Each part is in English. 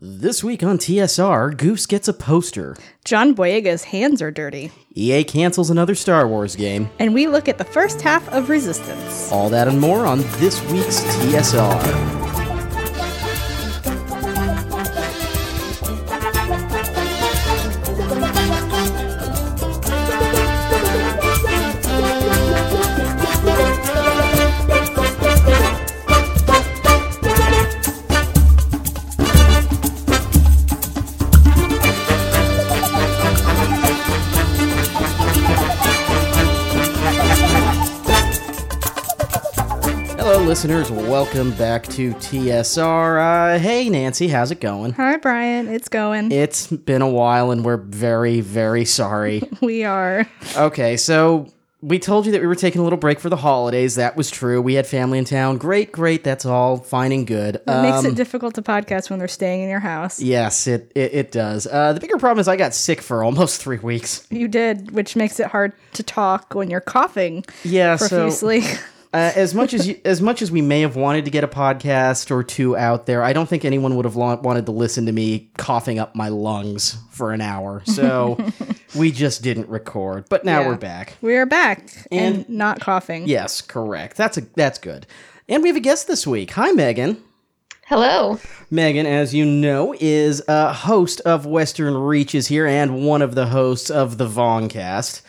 This week on TSR, Goose gets a poster. John Boyega's hands are dirty. EA cancels another Star Wars game. And we look at the first half of Resistance. All that and more on this week's TSR. Listeners. Welcome back to TSR. Uh, hey, Nancy, how's it going? Hi, Brian. It's going. It's been a while, and we're very, very sorry. we are. okay, so we told you that we were taking a little break for the holidays. That was true. We had family in town. Great, great. That's all fine and good. It makes Um, it difficult to podcast when they're staying in your house. Yes, it, it, it does. Uh, the bigger problem is I got sick for almost three weeks. You did, which makes it hard to talk when you're coughing Yeah, so profusely. uh, as much as you, as much as we may have wanted to get a podcast or two out there, I don't think anyone would have lo- wanted to listen to me coughing up my lungs for an hour. So we just didn't record. But now Yeah. we're back. we are back and, And- not coughing. Yes, correct. That's a that's good. And we have a guest this week. Hi, Megan. Hello. Megan, as you know, is a host of Western Reaches here and one of the hosts of the Vongcast,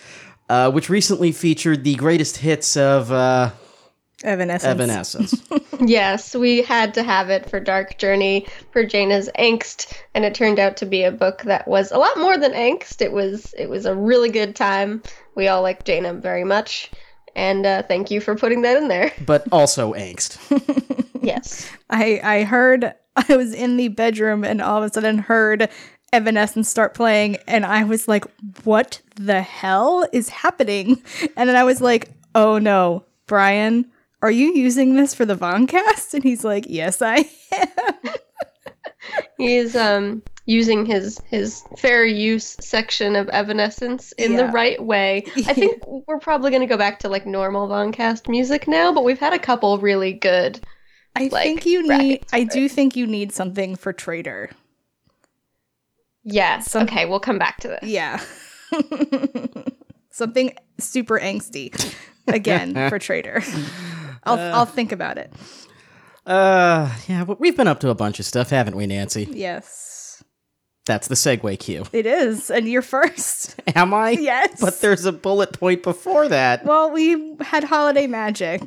uh, which recently featured the greatest hits of uh, Evanescence. Evanescence. Yes, we had to have it for Dark Journey for Jaina's angst, and it turned out to be a book that was a lot more than angst. It was it was a really good time. We all liked Jaina very much, and uh, thank you for putting that in there. but also angst. yes. I I heard I was in the bedroom and all of a sudden heard Evanescence start playing and I was like, "What the hell is happening?" And then I was like, "Oh no, Brian, are you using this for the Vongcast?" And he's like, "Yes, I am." He's um using his his fair use section of Evanescence in the right way. I think we're probably going to go back to like normal Vongcast music now, but we've had a couple really good I Like, think you need I for do think you need something for Traitor. Yes. Some- okay, we'll come back to this. Yeah. something super angsty again for Traitor. I'll I'll think about it. Uh, yeah, but we've been up to a bunch of stuff, haven't we, Nancy? Yes. That's the segue cue. It is, and you're first. Am I? Yes. But there's a bullet point before that. Well, we had holiday magic.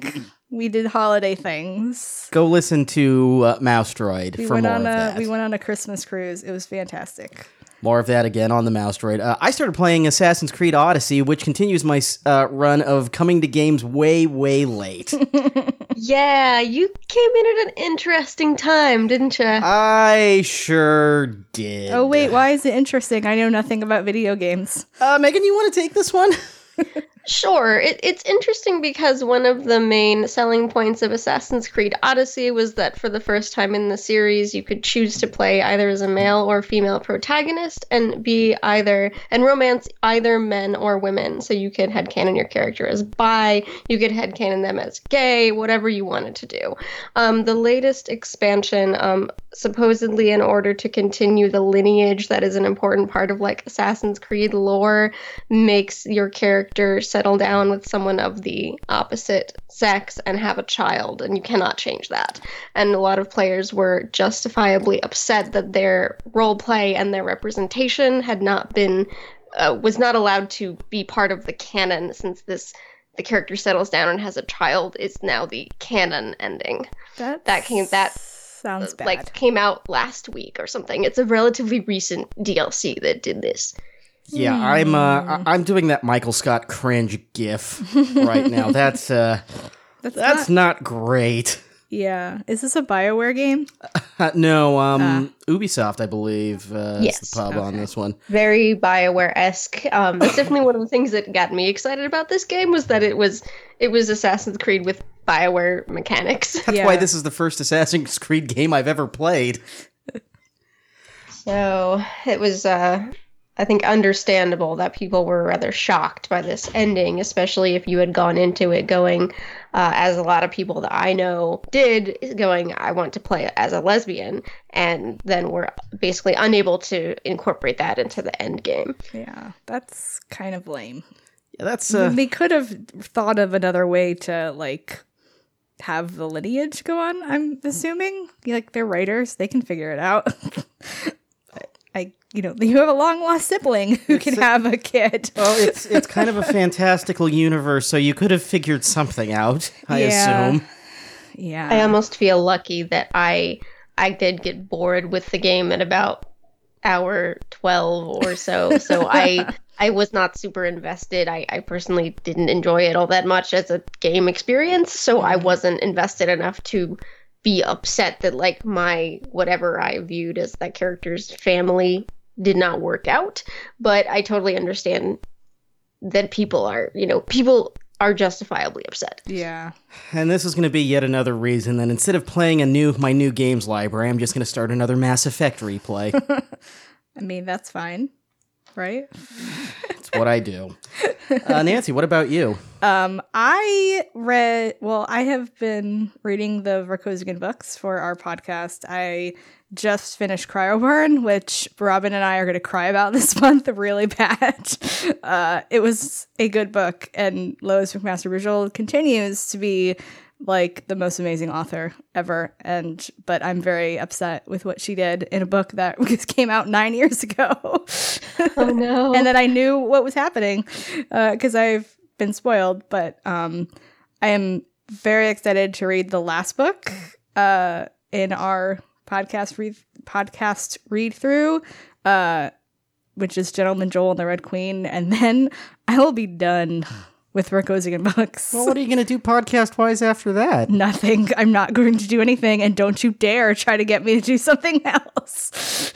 We did holiday things. Go listen to uh, Mouse Droid We for went more on of a that. we went on a Christmas cruise. It was fantastic. More of that again on the Mouse Droid. Uh, I started playing Assassin's Creed Odyssey, which continues my uh, run of coming to games way, way late. Yeah, you came in at an interesting time, didn't you? I sure did. Oh wait, why is it interesting? I know nothing about video games. Uh, Megan, you want to take this one? Sure. It, it's interesting because one of the main selling points of Assassin's Creed Odyssey was that for the first time in the series, you could choose to play either as a male or female protagonist and be either and romance either men or women. So you could headcanon your character as bi, you could headcanon them as gay, whatever you wanted to do. Um, the latest expansion, um, supposedly in order to continue the lineage that is an important part of like Assassin's Creed lore, makes your character settle down with someone of the opposite sex and have a child, and you cannot change that. And a lot of players were justifiably upset that their role play and their representation had not been uh, was not allowed to be part of the canon since this the character settles down and has a child is now the canon ending That That came- that, sounds bad. like came out last week or something it's a relatively recent dlc that did this Yeah, I'm. Uh, I- I'm doing that Michael Scott cringe gif right now. That's uh, that's, that's not, not great. yeah. Is this a Bioware game? Uh, no, um, Ubisoft, I believe, uh, is Yes, the pub on this one. very bioware-esque um that's definitely one of the things that got me excited about this game was that it was it was assassin's creed with bioware mechanics That's Yeah. why this is the first Assassin's Creed game I've ever played. so it was uh I think understandable that people were rather shocked by this ending, especially if you had gone into it going, uh, as a lot of people that I know did, going, I want to play as a lesbian, and then were basically unable to incorporate that into the end game. Yeah, that's kind of lame. Yeah, that's uh, they could have thought of another way to like have the lineage go on. I'm assuming like they're writers; they can figure it out. but I, you know, you have a long lost sibling who can a- have a kid. well, oh, it's it's kind of a fantastical universe, so you could have figured something out. I Yeah. assume. yeah, I almost feel lucky that I I did get bored with the game at about hour 12 or so. So I I was not super invested. I, I personally didn't enjoy it all that much as a game experience, so I wasn't invested enough to be upset that like my whatever I viewed as that character's family did not work out. But I totally understand that people are, you know, people are justifiably upset. yeah. And this is going to be yet another reason that instead of playing a new my new games library, I'm just going to start another Mass Effect replay. I mean, that's fine, right? It's what I do. Uh, Nancy, what about you? Um, I read. Well, I have been reading the Vorkosigan books for our podcast. I just finished Cryoburn, which Robin and I are going to cry about this month really bad. Uh, it was a good book, and Lois McMaster Bujold continues to be like the most amazing author ever. And but I'm very upset with what she did in a book that just came out nine years ago. Oh no. and then I knew what was happening because I've been spoiled. But um, I am very excited to read the last book uh, in our podcast read podcast read through, uh, which is Gentleman Jole and the Red Queen, and then I will be done with Vorkosigan books. Well, what are you going to do podcast wise after that? Nothing. I'm not going to do anything, and don't you dare try to get me to do something else.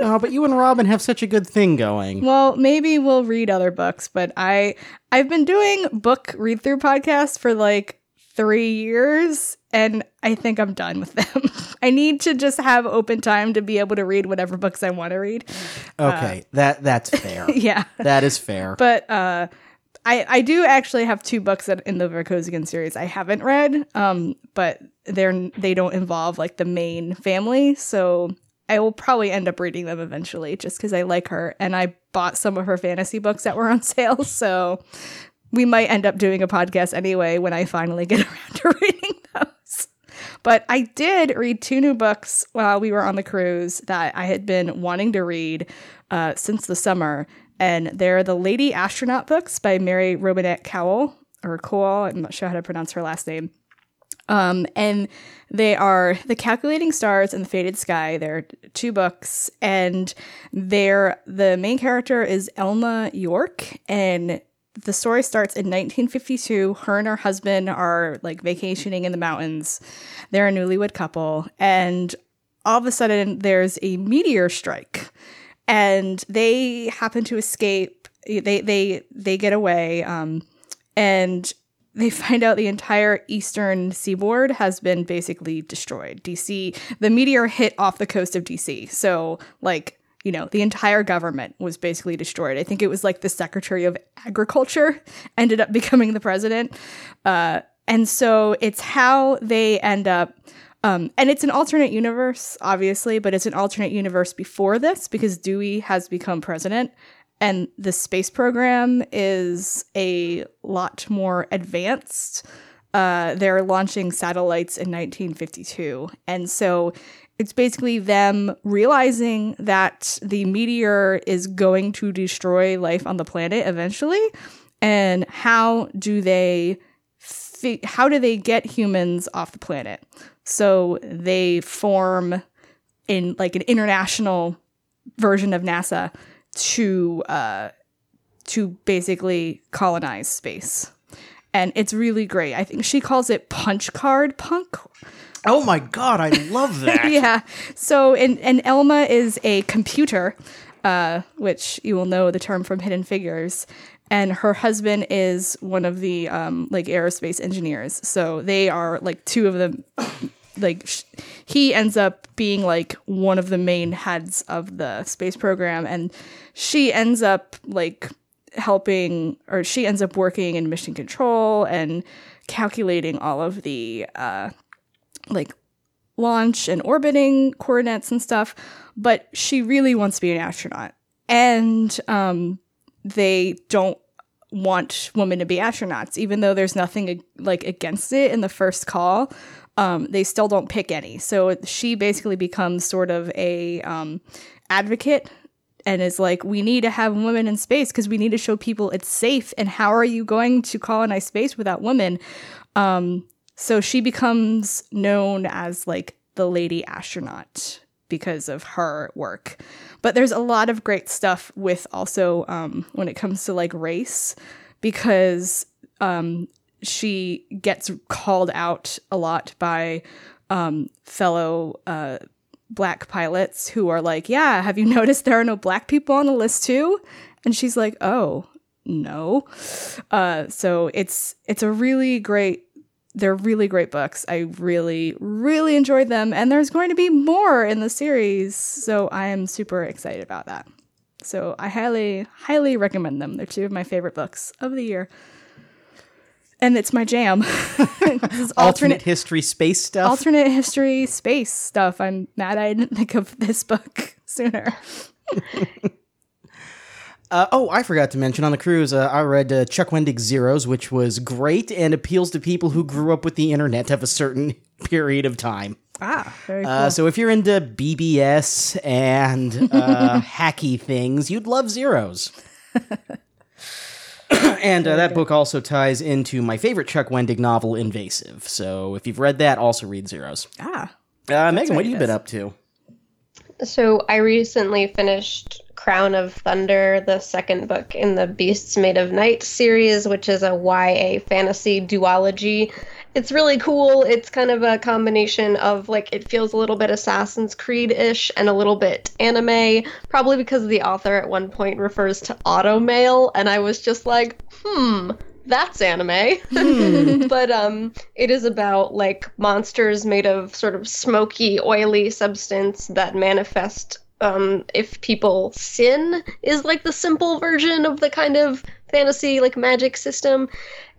Oh, but you and Robin have such a good thing going. Well, maybe we'll read other books, but I I've been doing book read through podcasts for like 3 years and I think I'm done with them. I need to just have open time to be able to read whatever books I want to read. Okay, that that's fair. Yeah. That is fair. But uh I, I do actually have two books that in the Vorkosigan series I haven't read, um, but they're they don't involve like the main family, so I will probably end up reading them eventually, just because I like her, and I bought some of her fantasy books that were on sale, so we might end up doing a podcast anyway when I finally get around to reading those. But I did read two new books while we were on the cruise that I had been wanting to read uh, since the summer. And they're the Lady Astronaut books by Mary Robinette Kowal, or Kowal, I'm not sure how to pronounce her last name. Um, and they are The Calculating Stars and The Fated Sky. They're two books, and they're the main character is Elma York, and the story starts in 1952. Her and her husband are like vacationing in the mountains. They're a newlywed couple, and all of a sudden there's a meteor strike, and they happen to escape. They they they get away, um, and they find out the entire eastern seaboard has been basically destroyed. DC, the meteor hit off the coast of DC, so like you know, the entire government was basically destroyed. I think it was like the Secretary of Agriculture ended up becoming the president. Uh, and so it's how they end up. Um, and it's an alternate universe, obviously, but it's an alternate universe before this because Dewey has become president and the space program is a lot more advanced. Uh, they're launching satellites in 1952. And so it's basically them realizing that the meteor is going to destroy life on the planet eventually. And how do they how do they get humans off the planet? So they form in like an international version of NASA to uh, to basically colonize space. And it's really great. I think she calls it punch card punk. oh my god, I love that. yeah. So and and Elma is a computer, uh, which you will know the term from Hidden Figures. And her husband is one of the um, like aerospace engineers. So they are like two of the like sh- he ends up being like one of the main heads of the space program and she ends up like helping or she ends up working in mission control and calculating all of the uh like launch and orbiting coordinates and stuff but she really wants to be an astronaut. And um they don't want women to be astronauts even though there's nothing like against it in the first call um, they still don't pick any. So she basically becomes sort of a um, advocate and is like we need to have women in space because we need to show people it's safe. And how are you going to colonize space without women? Um, so she becomes known as like the lady astronaut because of her work. But there's a lot of great stuff with also um, when it comes to like race because um, she gets called out a lot by um, fellow uh, black pilots who are like, Yeah, have you noticed there are no black people on the list too? And she's like, Oh, no. Uh, so it's it's a really great they're really great books. I really, really enjoyed them, and there's going to be more in the series, so I am super excited about that. So I highly, highly recommend them. They're two of my favorite books of the year, and it's my jam. is alternate, history space stuff. alternate history space stuff. I'm mad I didn't think of this book sooner. Uh, oh, I forgot to mention on the cruise, uh, I read uh, Chuck Wendig's Zeros, which was great and appeals to people who grew up with the internet of a certain period of time. Ah, very cool. Uh, so if you're into BBS and uh, hacky things, you'd love Zeros. and uh, that book also ties into my favorite Chuck Wendig novel, Invasive. So if you've read that, also read Zeros. ah, Uh, Megan, what have you been up to? So I recently finished Crown of Thunder, the second book in the Beasts Made of Night series, which is a YA fantasy duology. It's really cool. It's kind of a combination of like it feels a little bit Assassin's Creed-ish and a little bit anime, probably because the author at one point refers to automail and I was just like, "Hmm, that's anime. but um it is about like monsters made of sort of smoky, oily substance that manifest um if people sin is like the simple version of the kind of fantasy like magic system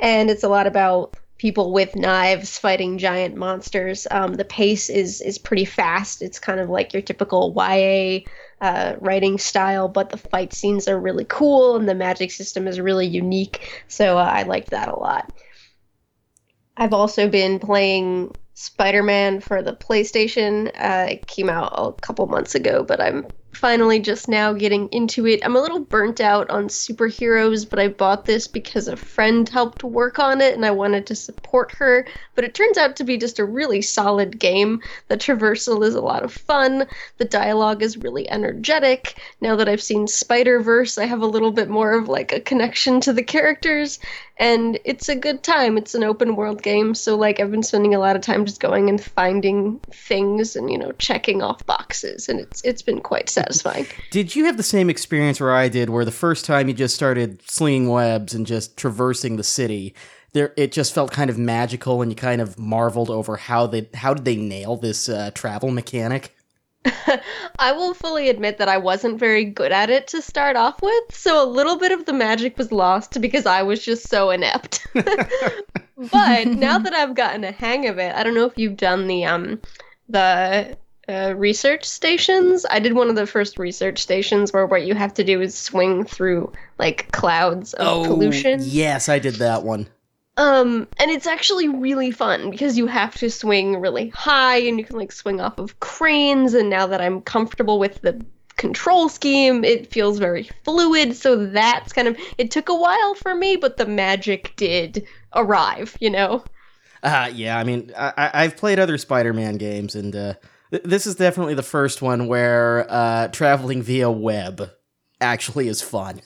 and it's a lot about people with knives fighting giant monsters um, the pace is is pretty fast it's kind of like your typical ya uh, writing style, but the fight scenes are really cool and the magic system is really unique. So uh, I liked that a lot. I've also been playing Spider Man for the PlayStation. Uh, it came out a couple months ago, but I'm finally just now getting into it. I'm a little burnt out on superheroes, but I bought this because a friend helped work on it and I wanted to support her. But it turns out to be just a really solid game. The traversal is a lot of fun, the dialogue is really energetic. Now that I've seen Spider Verse, I have a little bit more of like a connection to the characters, and it's a good time. It's an open world game, so like I've been spending a lot of time just going and finding things and you know checking off boxes, and it's it's been quite satisfying. Did you have the same experience where I did, where the first time you just started slinging webs and just traversing the city, there it just felt kind of magical, and you kind of marveled over how they how did they nail this uh, travel mechanic? I will fully admit that I wasn't very good at it to start off with, so a little bit of the magic was lost because I was just so inept. but now that I've gotten a hang of it, I don't know if you've done the um the uh, research stations. I did one of the first research stations where what you have to do is swing through like clouds of pollution. yes, I did that one. Um, and it's actually really fun because you have to swing really high and you can like swing off of cranes. And now that I'm comfortable with the control scheme, it feels very fluid. So that's kind of, it took a while for me, but the magic did arrive, you know? Uh, yeah, I mean, I, I've played other Spider-Man games, and uh, th- this is definitely the first one where uh, traveling via web actually is fun.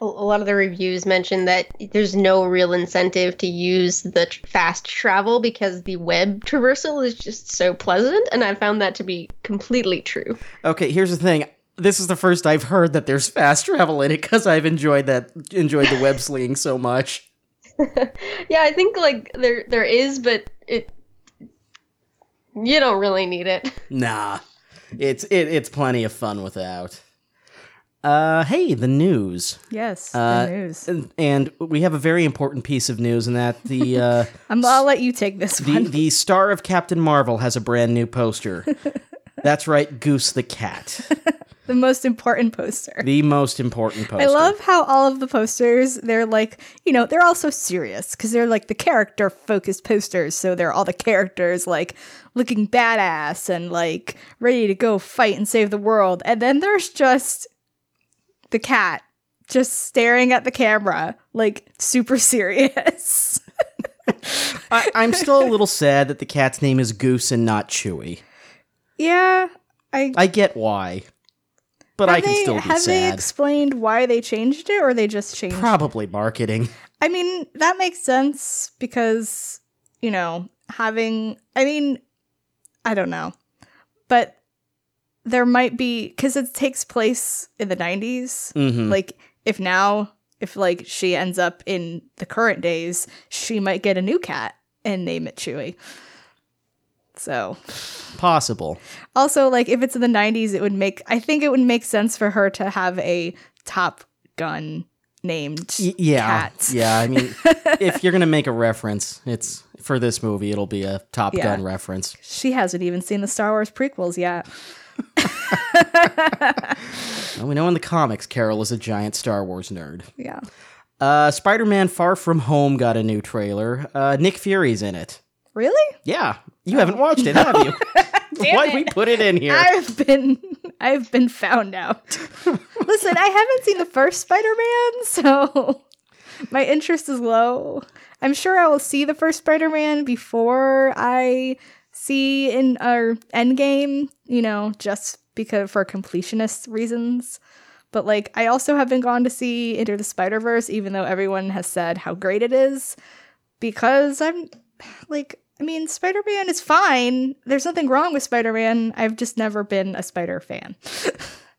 A lot of the reviews mention that there's no real incentive to use the tr- fast travel because the web traversal is just so pleasant, and I found that to be completely true. Okay, here's the thing. This is the first I've heard that there's fast travel in it because I've enjoyed that enjoyed the web slinging so much. yeah, I think like there there is, but it You don't really need it. Nah, it's it, it's plenty of fun without. Uh, hey, the news, Yes, Uh, the news. and, and we have a very important piece of news and that the uh, I'm, I'll let you take this the one. the star of Captain Marvel has a brand new poster. That's right, Goose the cat, The most important poster. the most important poster. I love how all of the posters, they're like, you know, they're all so serious because they're like the character focused posters. So they're all the characters like looking badass and like ready to go fight and save the world. And then there's just the cat just staring at the camera, like super serious. I, I'm still a little sad that the cat's name is Goose and not Chewy. yeah. I, I get why, but I can they, still be have they sad. explained why they changed it or they just changed Probably marketing. I mean, that makes sense because, you know, having, I mean, I don't know. But there might be, because it takes place in the 90s. Mhm. Like, if now, if like she ends up in the current days, she might get a new cat and name it Chewy. So, Possible. also, like, if it's in the 90s, it would make, I think it would make sense for her to have a Top Gun named Y- yeah. cat. Yeah. I mean, if you're gonna make a reference, it's for this movie. It'll be a Top Yeah. Gun reference. She hasn't even seen the Star Wars prequels yet. Well, we know in the comics, Carol is a giant Star Wars nerd. Yeah. Uh, Spider-Man: Far From Home got a new trailer. Uh, Nick Fury's in it. Really? Yeah, you haven't watched it, have you? Why'd we put it in here? I've been I've been found out. Listen, I haven't seen the first Spider-Man, so my interest is low. I'm sure I will see the first Spider-Man before I see in our Endgame, you know, just because for completionist reasons. But like I also haven't gone to see Into the Spider-Verse, even though everyone has said how great it is. Because I'm like I mean, Spider Man is fine. There's nothing wrong with Spider Man. I've just never been a Spider fan.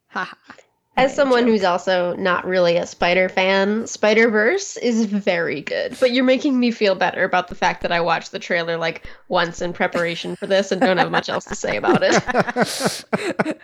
Haha. As someone who's also not really a Spider fan, Spider Verse is very good. But you're making me feel better about the fact that I watched the trailer like once in preparation for this and don't have much else to say about it.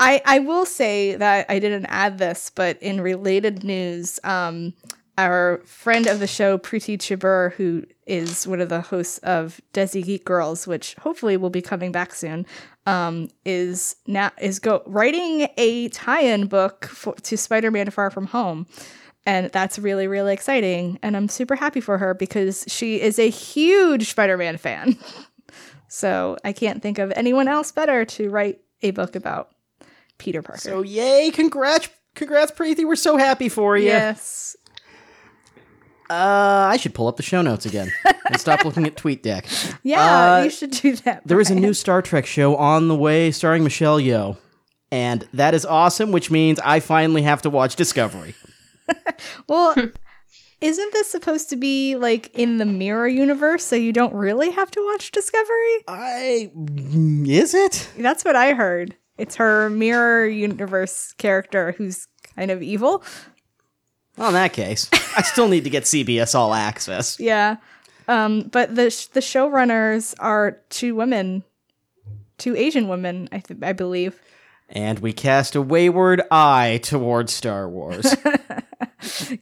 I, I will say that I didn't add this, but in related news, um, our friend of the show, Preeti Chhibber, who is one of the hosts of Desi Geek Girls, which hopefully will be coming back soon, um, is now is go writing a tie-in book for, to Spider-Man: Far From Home, and that's really really exciting. And I'm super happy for her because she is a huge Spider-Man fan. so I can't think of anyone else better to write a book about Peter Parker. so yay! Congrats, congrats, Preeti. We're so happy for you. Yes. Uh, I should pull up the show notes again and stop looking at TweetDeck. Yeah, Uh, you should do that. There is a new Star Trek show on the way starring Michelle Yeoh. And that is awesome, which means I finally have to watch Discovery. Well, isn't this supposed to be like in the mirror universe so you don't really have to watch Discovery? I. Is it? That's what I heard. It's her mirror universe character who's kind of evil. Well, in that case, I still need to get CBS All Access. Yeah. Um, but the sh- the showrunners are two women, two Asian women, I th- I believe. And we cast a wayward eye towards Star Wars.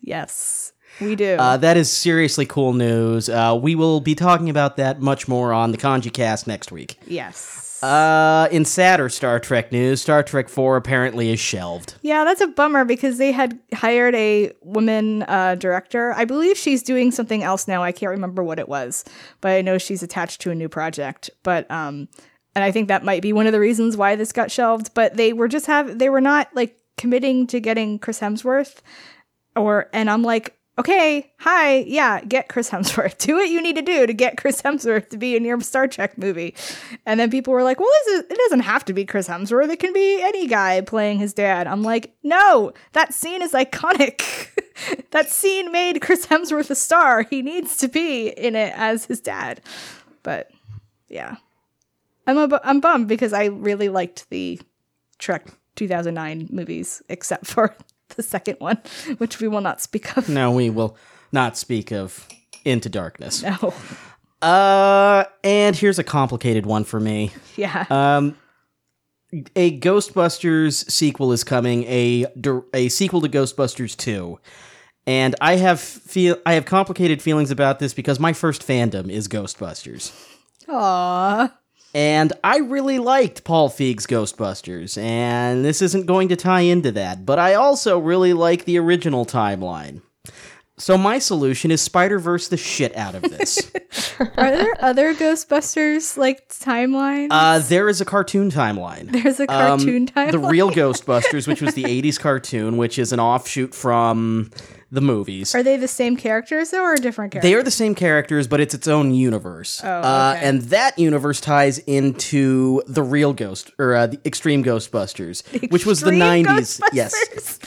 Yes, we do. uh, that is seriously cool news. Uh, we will be talking about that much more on the Kanji cast next week. yes. Uh, in sadder Star Trek news, Star Trek 4 apparently is shelved. Yeah, that's a bummer because they had hired a woman uh, director. I believe she's doing something else now. I can't remember what it was, but I know she's attached to a new project. But um, and I think that might be one of the reasons why this got shelved. But they were just have they were not like committing to getting Chris Hemsworth, or and I'm like. Okay, hi, yeah, get Chris Hemsworth. Do what you need to do to get Chris Hemsworth to be in your Star Trek movie. And then people were like, well, is, it doesn't have to be Chris Hemsworth. It can be any guy playing his dad. I'm like, no, that scene is iconic. that scene made Chris Hemsworth a star. He needs to be in it as his dad. But yeah, I'm, I'm bummed because I really liked the Trek 2009 movies, except for the second one, which we will not speak of. No, we will not speak of Into Darkness. No. Uh, and here's a complicated one for me. Yeah. Um, a Ghostbusters sequel is coming. A a sequel to Ghostbusters two, and I have feel I have complicated feelings about this because my first fandom is Ghostbusters, Aww. And I really liked Paul Feig's Ghostbusters, and this isn't going to tie into that. But I also really like the original timeline. So my solution is Spider Verse the shit out of this. Are there other Ghostbusters like timelines? uh, there is a cartoon timeline. There's a Um, cartoon timeline. The real Ghostbusters, which was the 80s cartoon, which is an offshoot from the movies. Are they the same characters though, or different characters? They are the same characters, but it's its own universe. Oh, uh, and that universe ties into the real Ghost, or uh, the Extreme Ghostbusters, which was the Extreme 90s. Yes.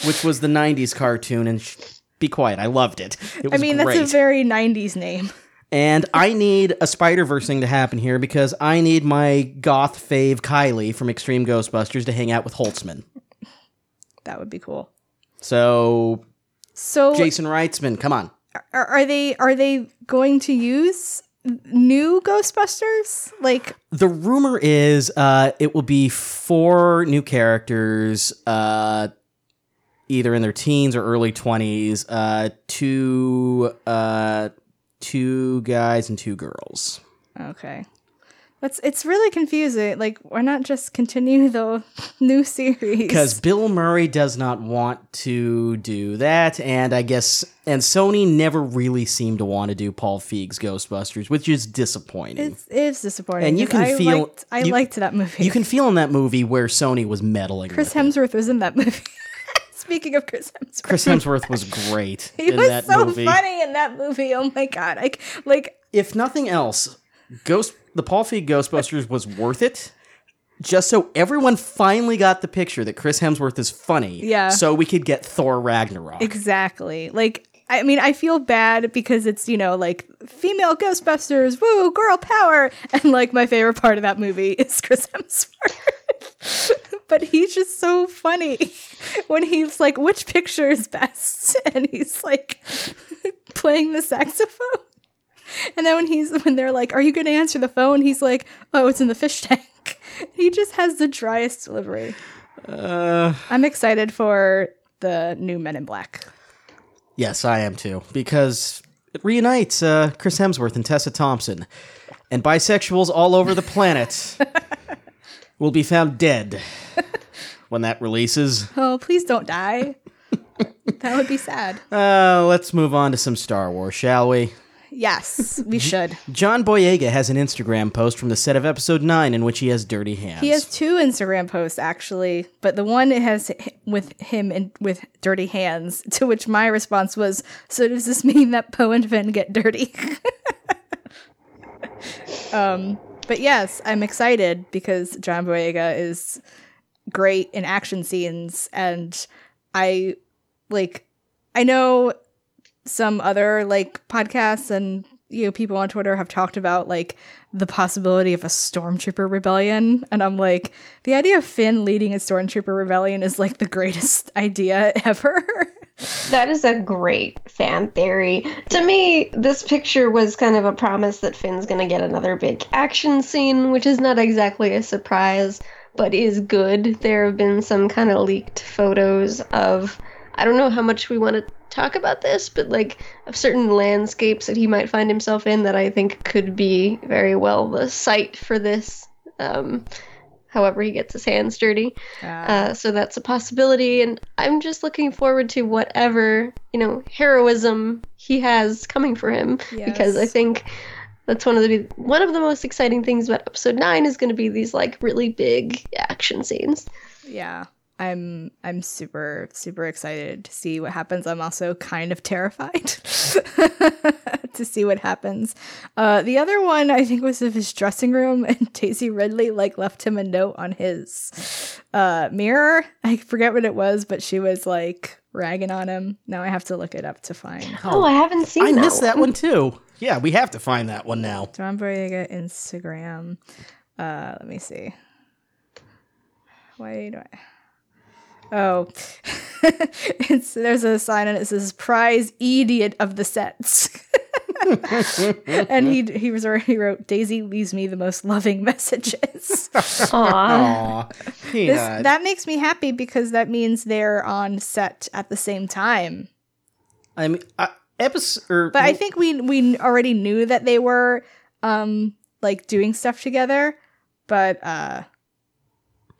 Which was the 90s cartoon. And sh- be quiet, I loved it. It was I mean, great. that's a very '90s name. And I need a Spider Verse thing to happen here because I need my goth fave Kylie from Extreme Ghostbusters to hang out with Holtzmann. That would be cool. So, So, Jason Reitman, come on. are, are they are they going to use new Ghostbusters? Like, The rumor is uh, it will be four new characters, uh, either in their teens or early 20s, uh, two, uh, two guys and two girls. okay, that's it's really confusing. Like, why not just continue the new series? Because Bill Murray does not want to do that, and I guess and Sony never really seemed to want to do Paul Feig's Ghostbusters, which is disappointing. it's it's disappointing. And you can I feel- liked, I you- liked that movie. you can feel in that movie where Sony was meddling. Chris with it. Hemsworth was in that movie. Speaking of Chris Hemsworth, Chris Hemsworth was great he in was that so movie. funny in that movie. Oh my god! Like, like If nothing else, Ghost the Paul Feig Ghostbusters was worth it. Just so everyone finally got the picture that Chris Hemsworth is funny, Yeah. So we could get Thor Ragnarok. Exactly. Like, I mean, I feel bad because it's, you know, like female Ghostbusters, woo, girl power. And like, my favorite part of that movie is Chris Hemsworth. but he's just so funny when he's like, which picture is best? And he's like playing the saxophone. And then when he's when they're like, "Are you going to answer the phone?" He's like, "Oh, it's in the fish tank." He just has the driest delivery. Uh, I'm excited for the new Men in Black. Yes, I am too, because it reunites uh, Chris Hemsworth and Tessa Thompson, and bisexuals all over the planet will be found dead when that releases. Oh, please don't die. that would be sad. Uh, let's move on to some Star Wars, shall we? Yes, we should. John Boyega has an Instagram post from the set of Episode Nine in which he has dirty hands. He has two Instagram posts actually, but the one it has with him and with dirty hands. To which my response was, "So does this mean that Poe and Finn get dirty?" um, but yes, I'm excited because John Boyega is great in action scenes, and I like. I know some other like podcasts and you know people on Twitter have talked about like the possibility of a stormtrooper rebellion and I'm like the idea of Finn leading a stormtrooper rebellion is like the greatest idea ever. That is a great fan theory. To me, this picture was kind of a promise that Finn's going to get another big action scene, which is not exactly a surprise, but is good. There have been some kind of leaked photos of, I don't know how much we want to talk about this, but like of certain landscapes that he might find himself in that I think could be very well the site for this. Um, however, he gets his hands dirty. Uh, so that's a possibility, and I'm just looking forward to whatever you know heroism he has coming for him because I think that's one of the one of the most exciting things about episode nine is going to be these like really big action scenes. yeah. I'm I'm super super excited to see what happens. I'm also kind of terrified to see what happens. Uh, the other one I think was of his dressing room, and Daisy Ridley like left him a note on his uh, mirror. I forget what it was, but she was like ragging on him. Now I have to look it up to find. Oh, I haven't seen. I that missed that one. one too. Yeah, we have to find that one now. John Boyega Instagram. Uh, let me see. Why do I? Oh, it's there's a sign and it says "Prize Idiot of the Sets." and he he was already wrote Daisy leaves me the most loving messages. Aw. Aw, this, that makes me happy because that means they're on set at the same time. I mean, uh, episode. Or, But I think we we already knew that they were um like doing stuff together. But uh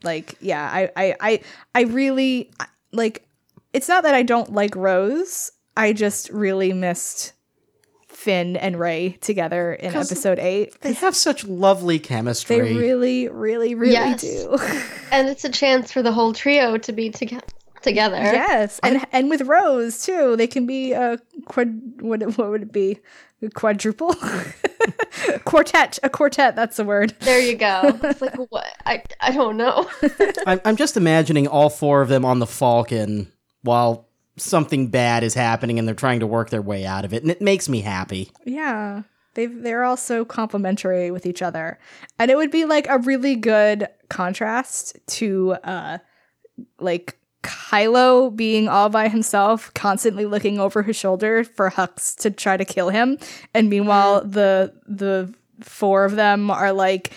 like yeah, I I I, I really like it's not that I don't like Rose. I just really missed Finn and Rey together in episode 8. they have such lovely chemistry. They really really really Yes. do. And it's a chance for the whole trio to be together together. yes. And and with Rose too. They can be a quad what what would it be? A quadruple? quartet, a quartet, that's the word. There you go. It's like what? I I don't know. I'm, I'm just imagining all four of them on the Falcon while something bad is happening and they're trying to work their way out of it, and it makes me happy. Yeah. They they're all so complementary with each other. And it would be like a really good contrast to uh like Kylo being all by himself, constantly looking over his shoulder for Hux to try to kill him. And meanwhile the the four of them are like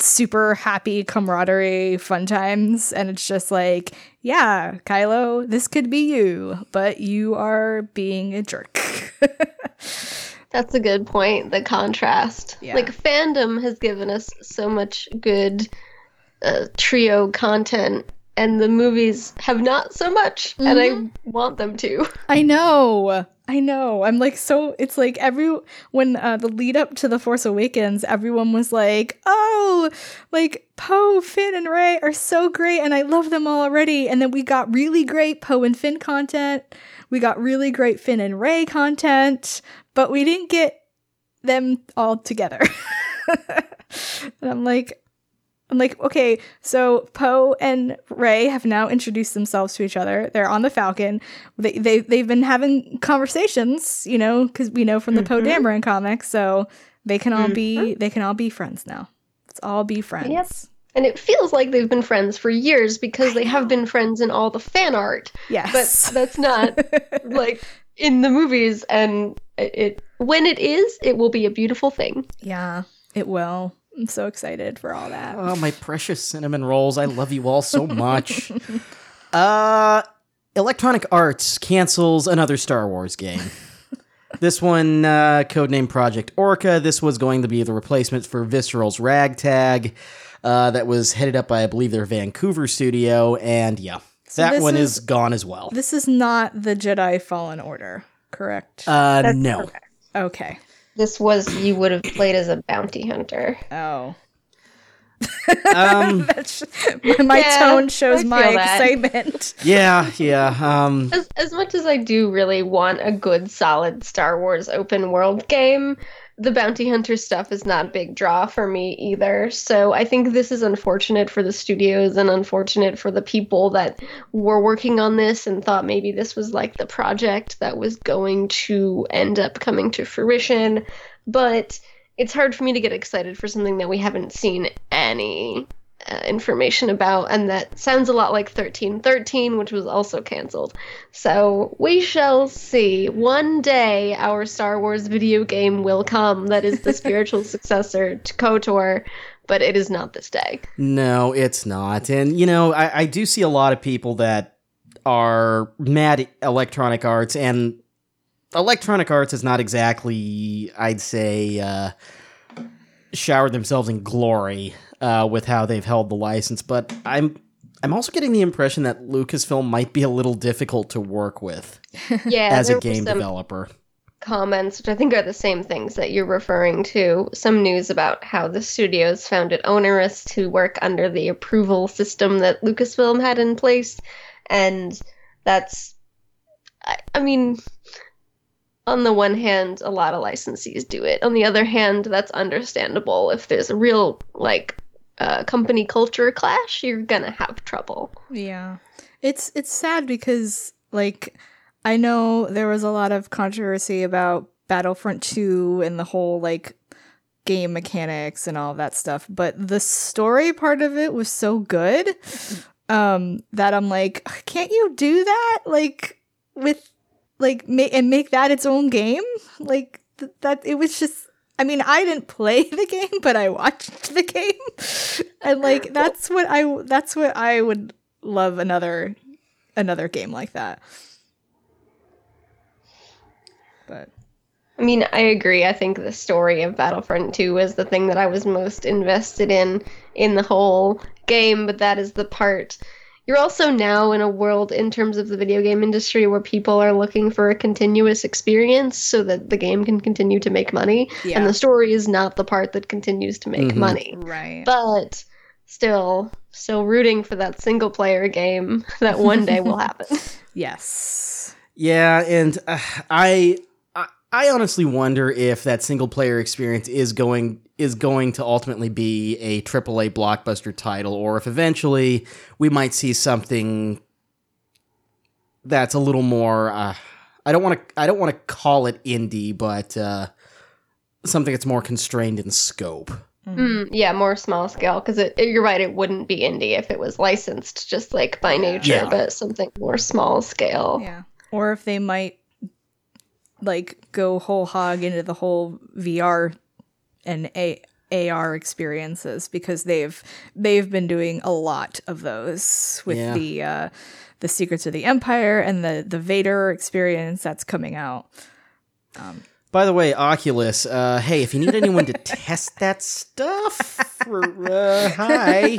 super happy camaraderie fun times and it's just like yeah kylo this could be you but you are being a jerk That's a good point. The contrast. Yeah. Like fandom has given us so much good uh, trio content, and the movies have not so much, and I want them to. I know. I know. I'm like so it's like every when uh the lead up to the Force Awakens, everyone was like, "Oh, like Poe, Finn and Rey are so great and I love them all already." And then we got really great Poe and Finn content. We got really great Finn and Rey content, but we didn't get them all together. and I'm like I'm like, okay, so Poe and Rey have now introduced themselves to each other. They're on the Falcon. They they they've been having conversations, you know, because we know from the Poe mm-hmm. Dameron comics. So they can all be mm-hmm. they can all be friends now. Let's all be friends. Yes. And it feels like they've been friends for years because they have been friends in all the fan art, Yes. but that's not like in the movies. And it, it when it is, it will be a beautiful thing. yeah, it will. I'm so excited for all that. Oh, my precious cinnamon rolls. I love you all so much. uh Electronic Arts cancels another Star Wars game. this one, uh, codenamed Project Orca. This was going to be the replacement for Visceral's Ragtag. Uh, that was headed up by, I believe, their Vancouver studio, and yeah, that one is- is gone as well. This is not the Jedi Fallen Order, correct? Uh, That's- no. okay. okay. This was you would have played as a bounty hunter. Oh. Um, That's my, my Yeah, tone shows my that. excitement. yeah, yeah. Um, As as much as I do really want a good, solid Star Wars open world game, the bounty hunter stuff is not a big draw for me either. So I think this is unfortunate for the studios and unfortunate for the people that were working on this and thought maybe this was like the project that was going to end up coming to fruition. But it's hard for me to get excited for something that we haven't seen any uh, information about, and that sounds a lot like 1313, which was also canceled. So we shall see. One day, our Star Wars video game will come that is the spiritual successor to KOTOR, but it is not this day. No, it's not. And, you know, I, I do see a lot of people that are mad at Electronic Arts, and Electronic Arts is not exactly, I'd say, uh, showered themselves in glory uh, with how they've held the license. But I'm. I'm also getting the impression that Lucasfilm might be a little difficult to work with Yeah, as a game developer. comments, which I think are the same things that you're referring to. Some news about how the studios found it onerous to work under the approval system that Lucasfilm had in place, and that's, I, I mean, on the one hand, a lot of licensees do it. On the other hand, that's understandable. If there's a real like uh, company culture clash, you're gonna have trouble. Yeah. It's it's sad because like I know there was a lot of controversy about Battlefront 2 and the whole like game mechanics and all that stuff, but the story part of it was so good um that I'm like, can't you do that like with like ma- and make that its own game? Like th- that it was just I mean, I didn't play the game, but I watched the game. and like that's what I that's what I would love another another game like that. But I mean, I agree. I think the story of Battlefront 2 was the thing that I was most invested in in the whole game, but that is the part. You're also now in a world in terms of the video game industry where people are looking for a continuous experience so that the game can continue to make money. Yeah. And the story is not the part that continues to make Mhm. money. right. But still, still rooting for that single player game that one day will happen. yes. Yeah, and uh, I, I I honestly wonder if that single player experience is going is going to ultimately be a AAA blockbuster title, or if eventually we might see something that's a little more. Uh, I don't want to. I don't want to call it indie, but uh, something that's more constrained in scope. Mm, yeah, more small scale because it, you're right. It wouldn't be indie if it was licensed, just like by nature, Yeah. but something more small scale. Yeah. Or if they might like go whole hog into the whole VR and A- AR experiences because they've they've been doing a lot of those with Yeah. the uh the Secrets of the Empire and the the Vader experience that's coming out. By the way, Oculus. Uh, hey, if you need anyone to test that stuff, uh, hi.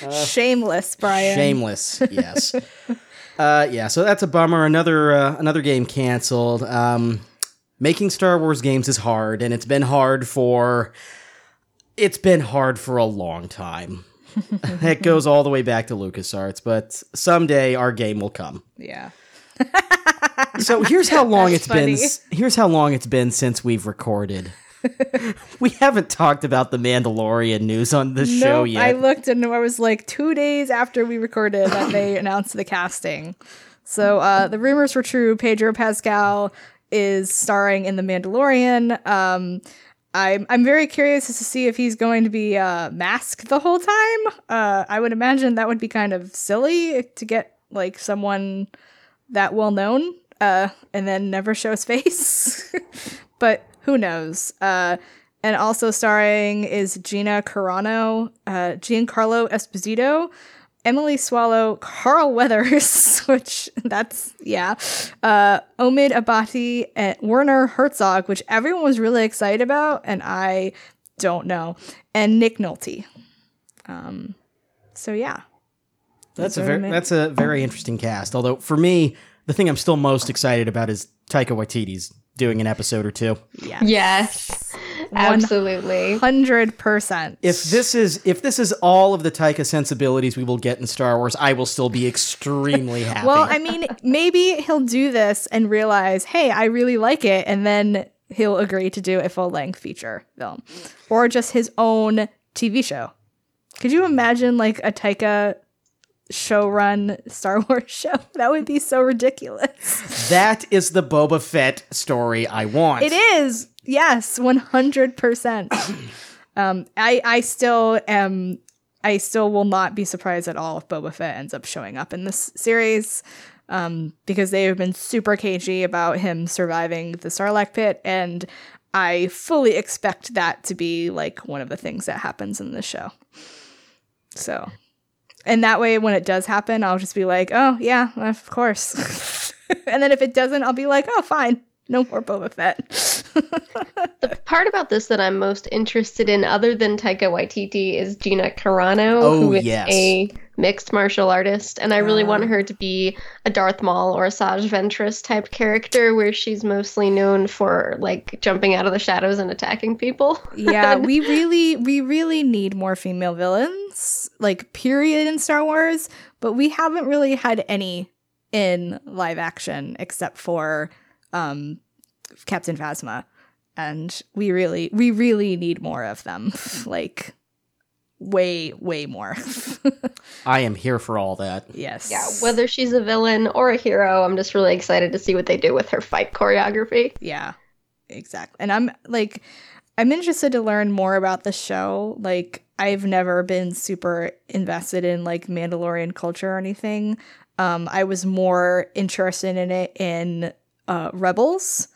Shameless, Brian. Shameless, yes. uh, yeah, so that's a bummer. Another uh, another game canceled. Um, making Star Wars games is hard, and it's been hard for it's been hard for a long time. it goes all the way back to LucasArts, but someday our game will come. Yeah. So here's how long That's it's been. Here's how long it's been since we've recorded. we haven't talked about the Mandalorian news on the show yet. I looked and it was like two days after we recorded that they announced the casting. So uh, the rumors were true. Pedro Pascal is starring in The Mandalorian. Um, I'm I'm very curious to see if he's going to be uh, masked the whole time. Uh, I would imagine that would be kind of silly to get like someone that well known uh, and then never show his face. but who knows? Uh, and also starring is Gina Carano, uh, Giancarlo Esposito, Emily Swallow, Carl Weathers, which that's yeah, uh, Omid Abtahi, and Werner Herzog, which everyone was really excited about, and I don't know, and Nick Nolte. Um, so yeah, That's a very that's a very interesting cast. Although for me, the thing I'm still most excited about is Taika Waititi's doing an episode or two. yeah, Yes, absolutely. hundred percent. If this is if this is all of the Taika sensibilities we will get in Star Wars, I will still be extremely happy. Well, I mean, maybe he'll do this and realize, hey, I really like it, and then he'll agree to do a full length feature film or just his own TV show. Could you imagine like a Taika show run Star Wars show? That would be so ridiculous. that is the Boba Fett story I want. It is. Yes, 100%. um I I still am I still will not be surprised at all if Boba Fett ends up showing up in this series. Um, because they have been super cagey about him surviving the Sarlacc pit, and I fully expect that to be like one of the things that happens in the show. So, and that way, when it does happen, I'll just be like, "Oh yeah, of course." and then if it doesn't, I'll be like, "Oh fine, no more Boba Fett." The part about this that I'm most interested in, other than Taika Waititi, is Gina Carano, Oh, who is yes. a mixed martial artist, and I really Ah. want her to be a Darth Maul or Asajj Ventress type character, where she's mostly known for like jumping out of the shadows and attacking people. yeah, we really we really need more female villains, like period in Star Wars, but we haven't really had any in live action except for um Captain Phasma. And we really we really need more of them. like way way more. I am here for all that. yes. Yeah, whether she's a villain or a hero, I'm just really excited to see what they do with her fight choreography. Yeah, exactly. And I'm like, I'm interested to learn more about the show. Like, I've never been super invested in like Mandalorian culture or anything. Um, I was more interested in it in uh, Rebels.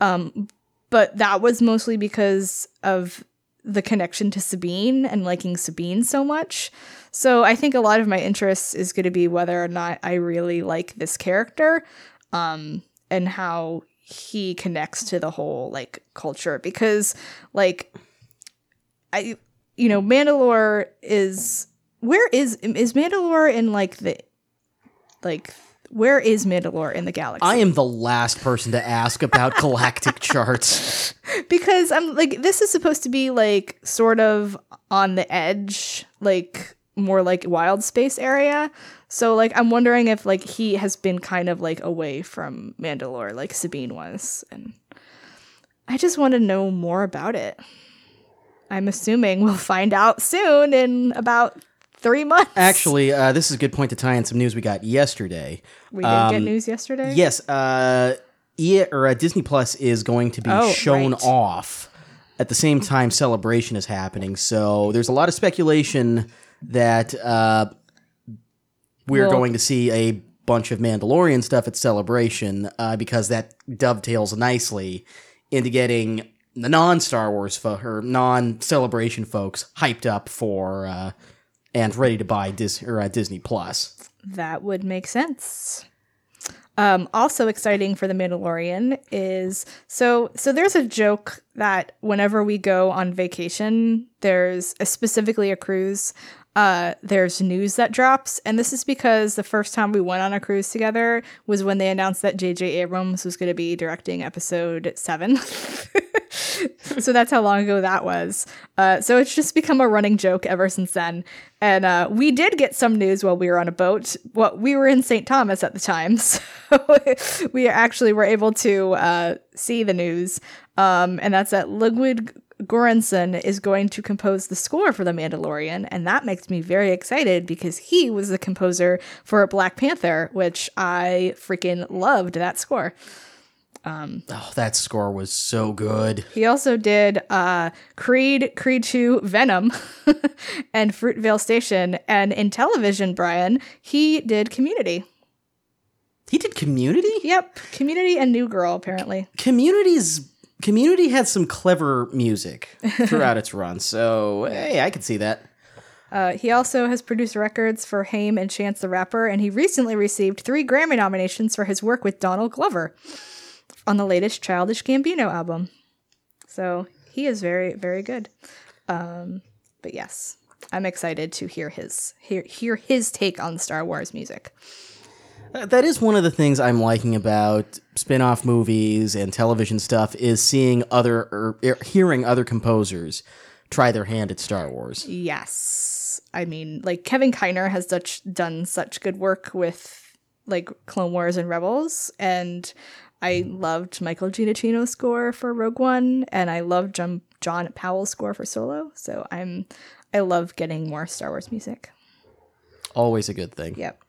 Um, but that was mostly because of the connection to Sabine and liking Sabine so much. So I think a lot of my interest is going to be whether or not I really like this character um, and how he connects to the whole like culture because like I you know Mandalore is where is is Mandalore in like the like where is Mandalore in the galaxy? I am the last person to ask about galactic charts. because I'm like this is supposed to be like sort of on the edge, like more like wild space area. So like I'm wondering if like he has been kind of like away from Mandalore like Sabine was and I just want to know more about it. I'm assuming we'll find out soon in about 3 months. Actually, uh, this is a good point to tie in some news we got yesterday. we did get um, news yesterday. Yes, uh, EA, or uh, Disney Plus is going to be Oh, shown right. off at the same time Celebration is happening. So there's a lot of speculation that uh, we're Well- going to see a bunch of Mandalorian stuff at Celebration uh, because that dovetails nicely into getting the non-Star Wars fo- or non-Celebration folks hyped up for uh, and ready to buy Dis- or, uh, Disney Plus. That would make sense. Um, also exciting for the Mandalorian is so so there's a joke that whenever we go on vacation, there's a, specifically a cruise. Uh, there's news that drops, and this is because the first time we went on a cruise together was when they announced that J.J. Abrams was going to be directing Episode Seven. so that's how long ago that was. Uh, so it's just become a running joke ever since then. And uh, we did get some news while we were on a boat. Well, we were in St. Thomas at the time, so we actually were able to uh, see the news. Um, and that's that Ludwig Göransson is going to compose the score for The Mandalorian, and that makes me very excited because he was the composer for Black Panther, which I freaking loved that score. Oh, that score was so good. He also did uh, Creed, Creed 2, Venom, and Fruitvale Station. And in television, Brian, he did Community. He did Community. Yep, Community and New Girl, apparently. Community's Community had some clever music throughout its run, so hey, I could see that. Uh, he also has produced records for Haim and Chance the Rapper, and he recently received three Grammy nominations for his work with Donald Glover on the latest Childish Gambino album. So he is very, very good. Um, but yes, I'm excited to hear his hear hear his take on Star Wars music. Uh, That is one of the things I'm liking about spin-off movies and television stuff is seeing other or, er, hearing other composers try their hand at Star Wars. Yes. I mean, like Kevin Kiner has such done such good work with like Clone Wars and Rebels and I loved Michael Giacchino's score for Rogue One and I loved John, John Powell's score for Solo. So I'm I love getting more Star Wars music. Always a good thing. Yep.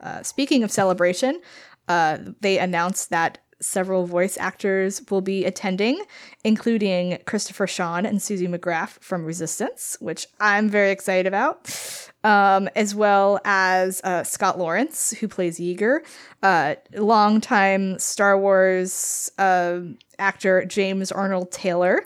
Uh, speaking of celebration, uh, they announced that several voice actors will be attending, including Christopher Sean and Suzie McGrath from Resistance, which I'm very excited about, um, as well as uh, Scott Lawrence, who plays Yeager, uh, longtime Star Wars uh, actor James Arnold Taylor.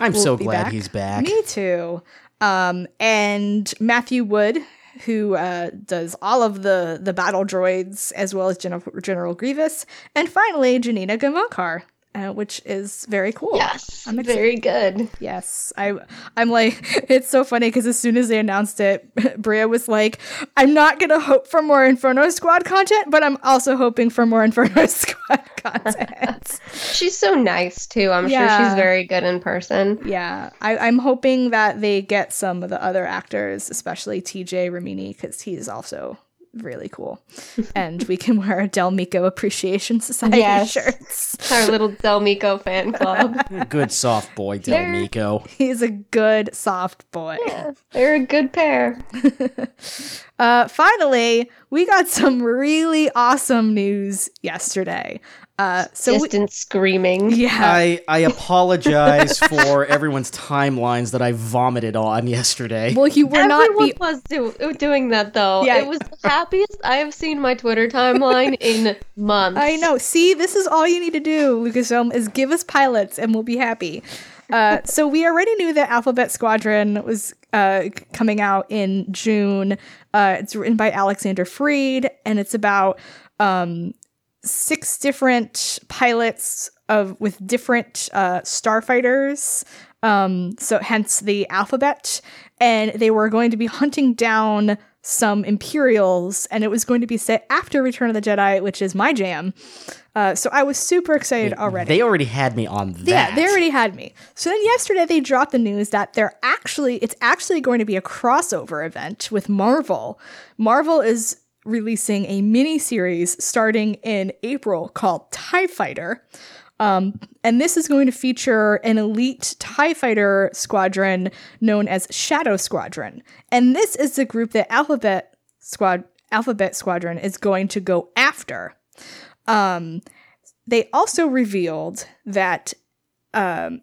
I'm so glad back. he's back. Me too. Um, and Matthew Wood, who uh, does all of the the battle droids as well as General, General Grievous, and finally Janina Gavankar, uh, which is very cool. Yes, I'm excited. very good. Yes, I I'm like it's so funny because as soon as they announced it, Bria was like, "I'm not gonna hope for more Inferno Squad content, but I'm also hoping for more Inferno Squad content." She's so nice too. I'm sure she's very good in person. Yeah, I, I'm hoping that they get some of the other actors, especially TJ Ramini, because he's also really cool. and we can wear a Del Meeko Appreciation Society Yes. shirts. Our little Del Meeko fan club. Good soft boy, Del They're- Mico. He's a good, soft boy. They're a good pair. Uh, finally, we got some really awesome news yesterday. Uh, so we- Distant screaming. yeah, I, I apologize for everyone's timelines that I vomited on yesterday. well, you were not Everyone the was do- doing that though. Yeah. It was the happiest I have seen my Twitter timeline in months. I know. See, this is all you need to do, Lucasfilm, is give us pilots and we'll be happy. Uh, so we already knew that Alphabet Squadron was uh, coming out in June. Uh, it's written by Alexander Freed, and it's about um, six different pilots of with different uh, starfighters. Um, so hence the alphabet, and they were going to be hunting down some Imperials, and it was going to be set after Return of the Jedi, which is my jam. Uh, so I was super excited already. They already had me on that. Yeah, they already had me. So then yesterday they dropped the news that they're actually it's actually going to be a crossover event with Marvel. Marvel is releasing a mini series starting in April called TIE Fighter. Um, and this is going to feature an elite TIE fighter squadron known as Shadow Squadron. And this is the group that Alphabet Squad Alphabet Squadron is going to go after. Um, they also revealed that um,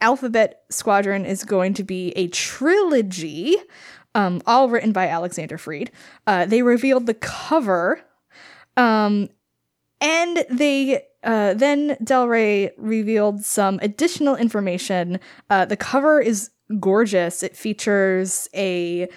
Alphabet Squadron is going to be a trilogy, um, all written by Alexander Freed. Uh, they revealed the cover, um, and they uh, then Del Rey revealed some additional information. Uh, the cover is gorgeous. It features a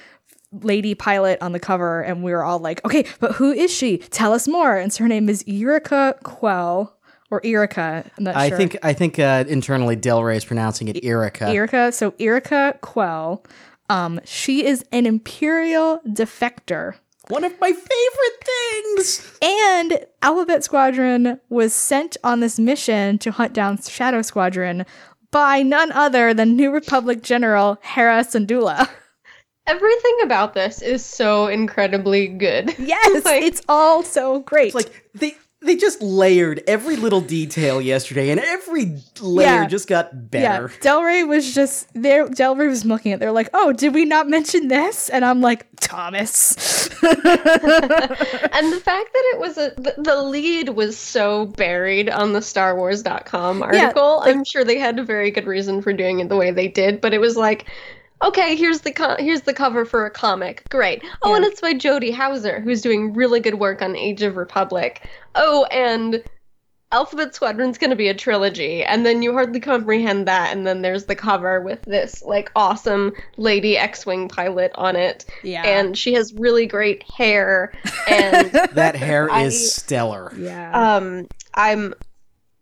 lady pilot on the cover, and we were all like, "Okay, but who is she? Tell us more." And so her name is Erica Quell or Erica. I'm not I sure. think I think uh, internally Del Rey is pronouncing it Erica. Erica. So Erica Quell. Um, she is an Imperial defector. One of my favorite things. And Alphabet Squadron was sent on this mission to hunt down Shadow Squadron by none other than New Republic General Hera Syndulla. Everything about this is so incredibly good. Yes, Like- it's all so great. It's like they they just layered every little detail yesterday, and every layer Yeah. just got better. Yeah, Del Rey was just there. Del Rey was looking at. They're like, "Oh, did we not mention this?" And I'm like, "Thomas." and the fact that it was a the, the lead was so buried on the starwars.com article like- i'm sure they had a very good reason for doing it the way they did but it was like okay here's the co- here's the cover for a comic. Great. Oh Yeah. and it's by Jody Houser who's doing really good work on age of republic. Oh and Alphabet Squadron's going to be a trilogy, and then you hardly comprehend that, and then there's the cover with this like awesome lady X-wing pilot on it, yeah, and she has really great hair and That hair I- is stellar. yeah, um i'm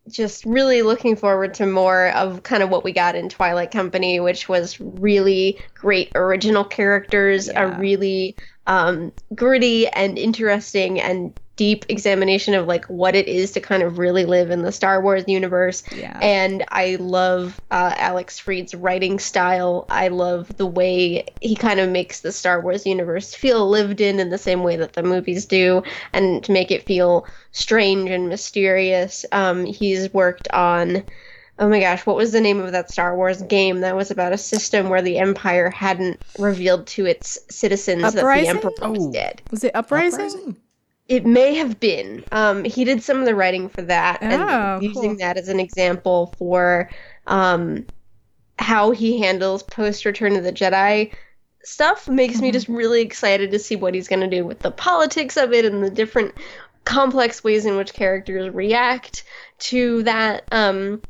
just really looking forward to more of kind of what we got in twilight company which was really great original characters Yeah. a really um gritty and interesting and deep examination of like what it is to kind of really live in the star wars universe yeah. and I love uh, Alex Freed's writing style. I love the way he kind of makes the Star Wars universe feel lived in in the same way that the movies do, and to make it feel strange and mysterious. Um, he's worked on. Oh my gosh, what was the name of that Star Wars game that was about a system where the Empire hadn't revealed to its citizens Uprising? that the Emperor was Oh. dead? Was it Uprising? Uprising? It may have been. Um, he did some of the writing for that, Oh, and using cool. that as an example for um, how he handles post Return of the Jedi stuff makes me Mhm. just really excited to see what he's going to do with the politics of it and the different complex ways in which characters react to that. Um,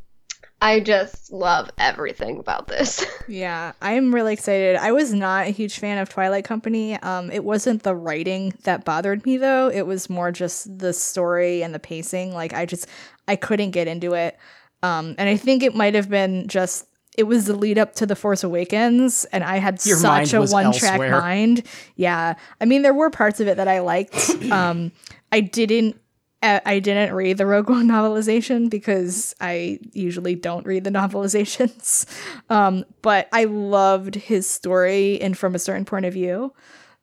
I just love everything about this. Yeah, I'm really excited. I was not a huge fan of Twilight Company. Um, it wasn't the writing that bothered me though. It was more just the story and the pacing. Like I just I couldn't get into it. Um, and I think it might have been just it was the lead up to The Force Awakens, and I had Your such a one track mind. Yeah, I mean there were parts of it that I liked. um, I didn't. I didn't read the Rogue One novelization because I usually don't read the novelizations. Um, but I loved his story and from a certain point of view.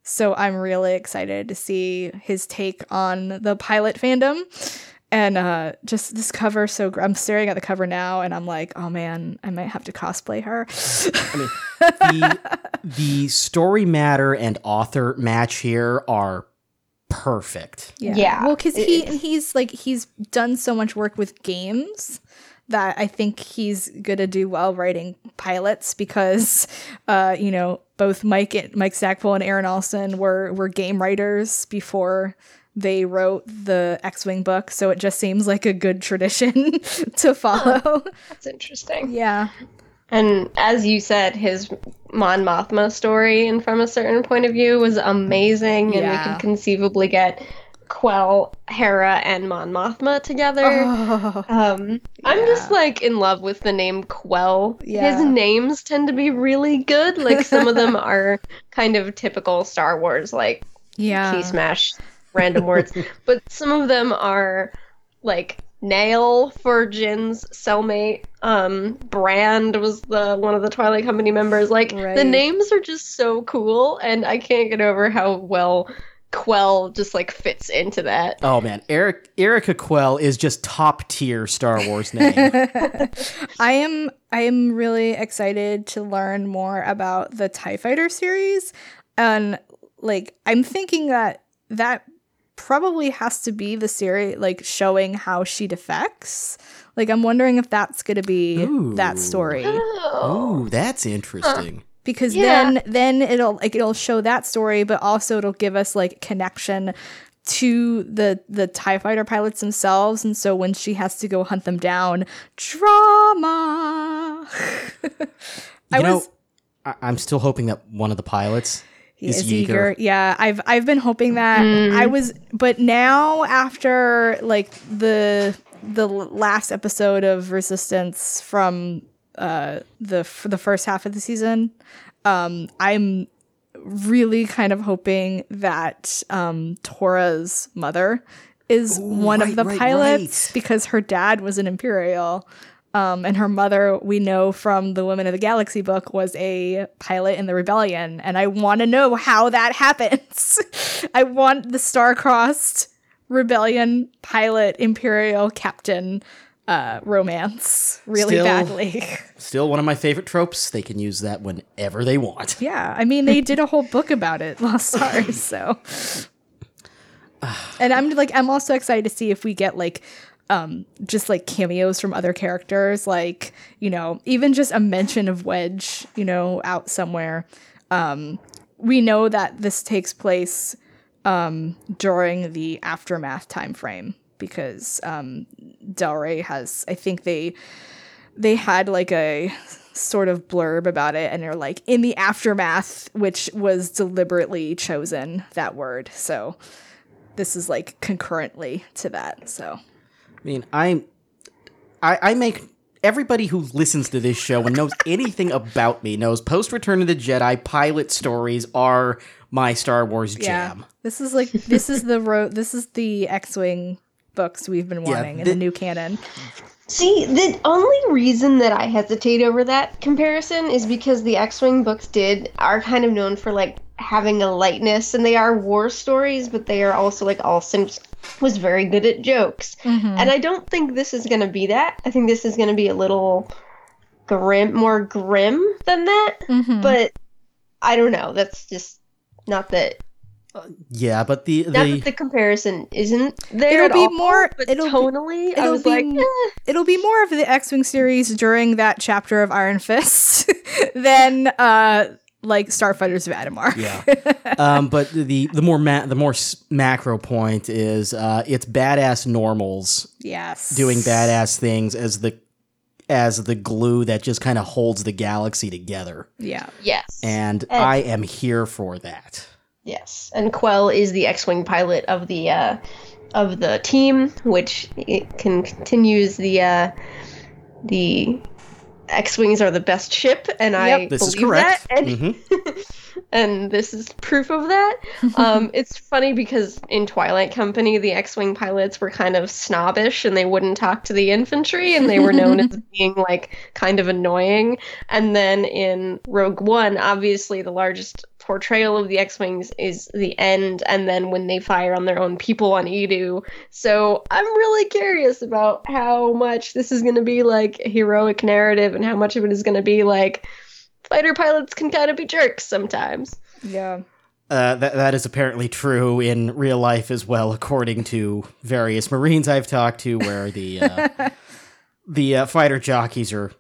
So I'm really excited to see his take on the pilot fandom. And uh, just this cover, so gr- I'm staring at the cover now, and I'm like, oh man, I might have to cosplay her. the the story matter and author match here are perfect. Yeah. Yeah, Well, because he it- he's like he's done so much work with games that I think he's gonna do well writing pilots because, uh, you know, both Mike and Mike Stackpole and Aaron Alston were were game writers before they wrote the X-wing book. So it just seems like a good tradition to follow. That's interesting. yeah. And as you said, his Mon Mothma story, and from a certain point of view, was amazing. And we could conceivably get Quell, Hera, and Mon Mothma together. Oh, Um, I'm just like in love with the name Quell. Yeah. His names tend to be really good. Like some of them are kind of typical Star Wars, like yeah. key smash random words, but some of them are like Nail for Jyn's cellmate. Um, Brand was the one of the Twilight Company members. Like Right. the names are just so cool, and I can't get over how well Quell just like fits into that. Oh man, Eric Erica Quell is just top tier Star Wars name. I am I am really excited to learn more about the TIE Fighter series. And like I'm thinking that that probably has to be the series like showing how she defects. Like I'm wondering if that's gonna be Ooh. that story. Oh, that's interesting. Because Yeah. then then it'll like it'll show that story, but also it'll give us like connection to the the TIE fighter pilots themselves. And so when she has to go hunt them down, drama. I You know, was I- I'm still hoping that one of the pilots is is Yeager. eager. Yeah, I've I've been hoping that. I was but now after like the the last episode of Resistance from uh the for the first half of the season, um I'm really kind of hoping that um Torra's mother is one right, of the right, pilots right. because her dad was an imperial um, and her mother, we know from the Women of the Galaxy book, was a pilot in the rebellion. And I want to know how that happens. I want the star-crossed rebellion pilot imperial captain uh, romance really Still- badly. Still one of my favorite tropes. They can use that whenever they want. yeah, I mean they did a whole book about it, Lost Stars. So, and I'm like, I'm also excited to see if we get like um just like cameos from other characters like you know even just a mention of wedge you know out somewhere. Um we know that this takes place um during the aftermath time frame because um del rey has i think they they had like a sort of blurb about it and they're like in the aftermath which was deliberately chosen that word. So this is like concurrently to that so I mean, I'm, I, I make everybody who listens to this show and knows anything about me knows post Return of the Jedi pilot stories are my Star Wars jam. This is like this is the road. This is the X-wing books we've been Yeah, wanting in the- the new canon. See, the only reason that I hesitate over that comparison is because the X-wing books did are kind of known for like having a lightness, and they are war stories, but they are also like Alston was very good at jokes, and I don't think this is going to be that. I think this is going to be a little grim, more grim than that. Mhm. But I don't know. That's just not that. Yeah, but the Not the that the comparison isn't there. It'll at be all, more- But it'll be- tonally, I it'll was be like, eh. It'll be more of the X-wing series during that chapter of Iron Fist than uh like Starfighters of Adumar. yeah. um, but the the more ma- the more s- macro point is uh, it's badass normals yes. doing badass things as the as the glue that just kind of holds the galaxy together, Yeah. yes. and And- I am here for that. Yes, and Quell is the X-wing pilot of the uh, of the team, which it can continues the uh, the X-wings are the best ship, and I Yep. This is believe correct. that, and, Mhm. and this is proof of that. Um, it's funny because in Twilight Company, the X-wing pilots were kind of snobbish, and they wouldn't talk to the infantry, and they were known as being like kind of annoying. And then in Rogue One, obviously the largest portrayal of the X-wings is the end, and then when they fire on their own people on Eadu. So I'm really curious about how much this is going to be like a heroic narrative, and how much of it is going to be like fighter pilots can kind of be jerks sometimes. Yeah. Uh, that that is apparently true in real life as well, according to various Marines I've talked to, where the uh, the uh, fighter jockeys are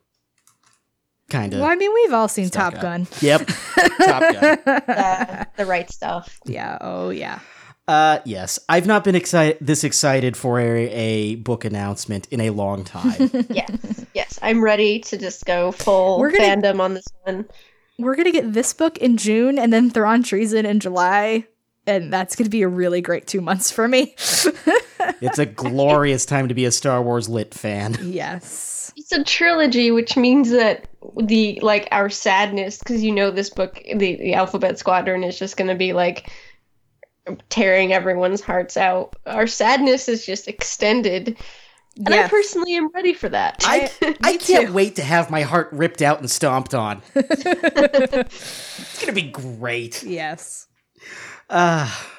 kind of. Well, I mean, we've all seen Top up. Gun. Yep, Top Gun. Yeah, the right stuff. Yeah. Oh, yeah. Uh, yes, I've not been excited this excited for a, a book announcement in a long time. Yes, yes. I'm ready to just go full We're gonna- fandom on this one. We're gonna get this book in June, and then Thrawn Treason in July, and that's gonna be a really great two months for me. it's a glorious time to be a Star Wars lit fan. yes. It's a trilogy, which means that the like our sadness, because you know this book, the, the Alphabet Squadron is just going to be like tearing everyone's hearts out. Our sadness is just extended, and I personally am ready for that. I I can't too. wait to have my heart ripped out and stomped on. it's gonna be great. Yes. Ah,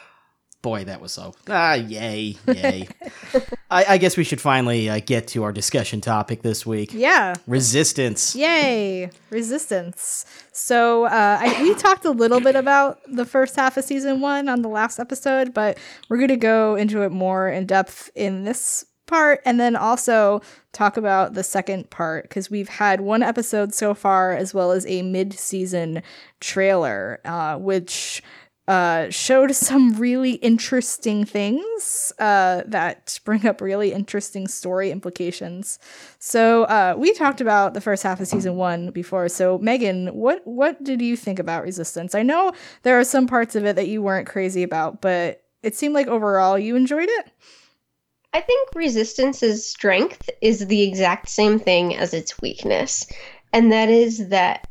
boy, that was so. Ah, yay, yay. I, I guess we should finally uh, get to our discussion topic this week: Yeah. resistance. Yay! Resistance. So uh, I, we talked a little bit about the first half of season one on the last episode, but we're going to go into it more in depth in this part, and then also talk about the second part because we've had one episode so far, as well as a mid-season trailer, uh, which uh, showed some really interesting things uh, that bring up really interesting story implications. So uh, we talked about the first half of season one before. So Megan, what what did you think about Resistance? I know there are some parts of it that you weren't crazy about, but it seemed like overall you enjoyed it. I think Resistance's strength is the exact same thing as its weakness, and that is that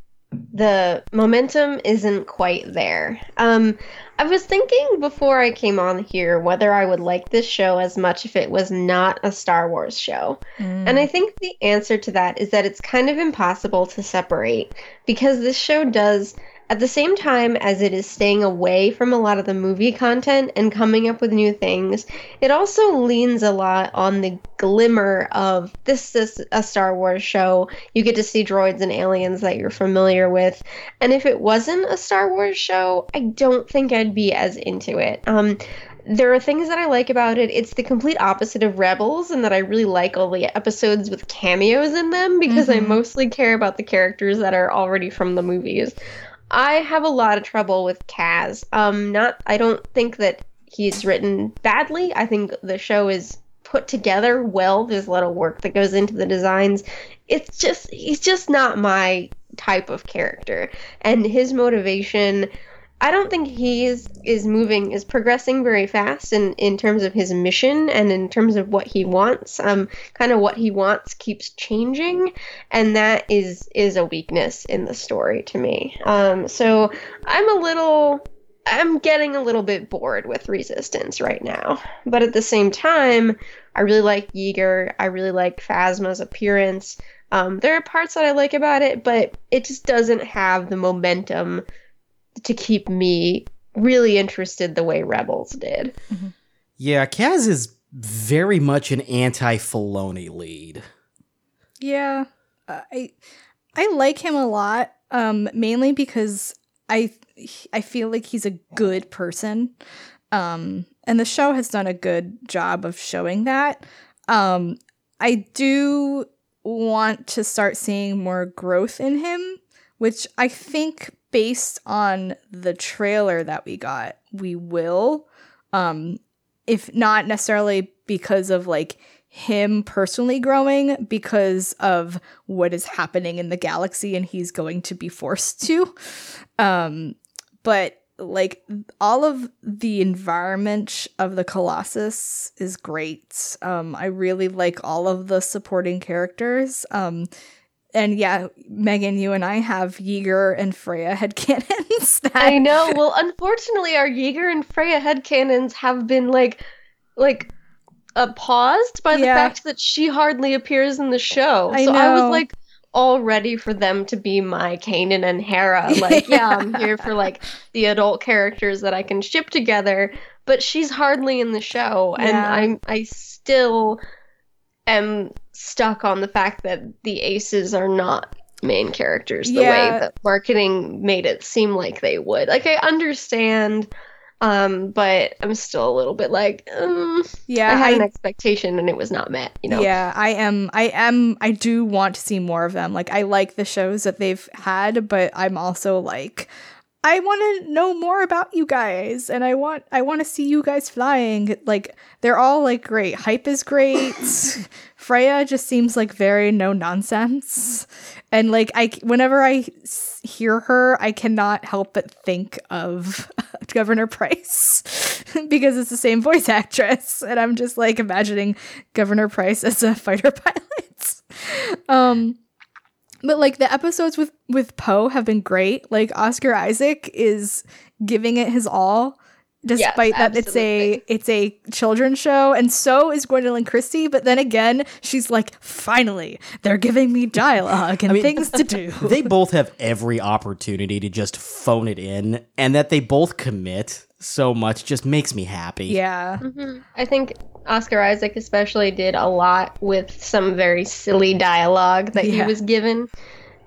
the momentum isn't quite there. Um, I was thinking before I came on here whether I would like this show as much if it was not a Star Wars show. And I think the answer to that is that it's kind of impossible to separate because this show does, at the same time as it is staying away from a lot of the movie content and coming up with new things, it also leans a lot on the glimmer of this is a Star Wars show. You get to see droids and aliens that you're familiar with. And if it wasn't a Star Wars show, I don't think I'd be as into it. Um, there are things that I like about it. It's the complete opposite of Rebels, and that I really like all the episodes with cameos in them because I Mhm. mostly care about the characters that are already from the movies. I have a lot of trouble with Kaz. Um, not I don't think that he's written badly. I think the show is put together well. There's a lot of work that goes into the designs. It's just he's just not my type of character. And his motivation I don't think he is is moving is progressing very fast in in terms of his mission and in terms of what he wants. Um, kind of what he wants keeps changing, and that is is a weakness in the story to me. Um, so I'm a little. I'm getting a little bit bored with Resistance right now. But at the same time, I really like Yeager. I really like Phasma's appearance. Um, there are parts that I like about it, but it just doesn't have the momentum to keep me really interested the way Rebels did. Yeah, Kaz is very much an anti-Filoni lead. Yeah, uh, I I like him a lot. Um, mainly because I I feel like he's a good person. Um, and the show has done a good job of showing that. Um, I do want to start seeing more growth in him, which I think based on the trailer that we got, we will. Um, if not necessarily because of like him personally growing because of what is happening in the galaxy and he's going to be forced to um but like all of the environment of the colossus is great um i really like all of the supporting characters um and yeah megan you and i have yeager and freya headcanons that I know. Well, unfortunately, our Yeager and Freya headcanons have been like, like, uh, paused by the Yeah. fact that she hardly appears in the show. I so I was like all ready for them to be my Kanan and Hera. Like, yeah, I'm here for like the adult characters that I can ship together. But she's hardly in the show, and Yeah. I'm I still am stuck on the fact that the aces are not main characters the Yeah. way that marketing made it seem like they would. Like I understand, um, but I'm still a little bit like, um, I Yeah, had an expectation and it was not met. You know? yeah, I am. I am. I do want to see more of them. Like I like the shows that they've had, but I'm also like. I want to know more about you guys and I want I want to see you guys flying. Like they're all like great. Hype is great. Freya just seems like very no nonsense. And like I whenever I s- hear her, I cannot help but think of Governor Price because it's the same voice actress and I'm just like imagining Governor Price as a fighter pilot. Um but like the episodes with with Poe have been great. Like Oscar Isaac is giving it his all, despite that it's a it's a children's show, and so is Gwendoline Christie. But then again, she's like, finally, they're giving me dialogue and mean, things to do. they both have every opportunity to just phone it in, and that they both commit so much just makes me happy. yeah, Mhm. I think Oscar Isaac especially did a lot with some very silly dialogue that Yeah. he was given.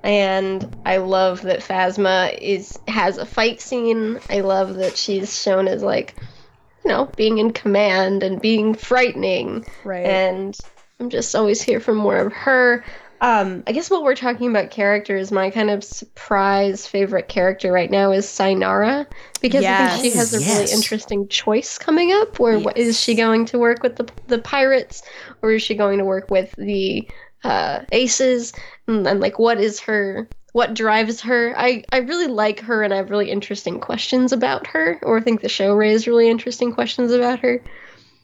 And I love that Phasma is has a fight scene. I love that she's shown as like, you know, being in command and being frightening. right. And I'm just always here for more of her. Um, I guess what we're talking about characters, my kind of surprise favorite character right now is Synara because I think she has a really interesting choice coming up. Where wh- is she going to work with the the pirates, or is she going to work with the uh, aces? And, and like, what is her? What drives her? I, I really like her, and I have really interesting questions about her. Or think the show raised really interesting questions about her.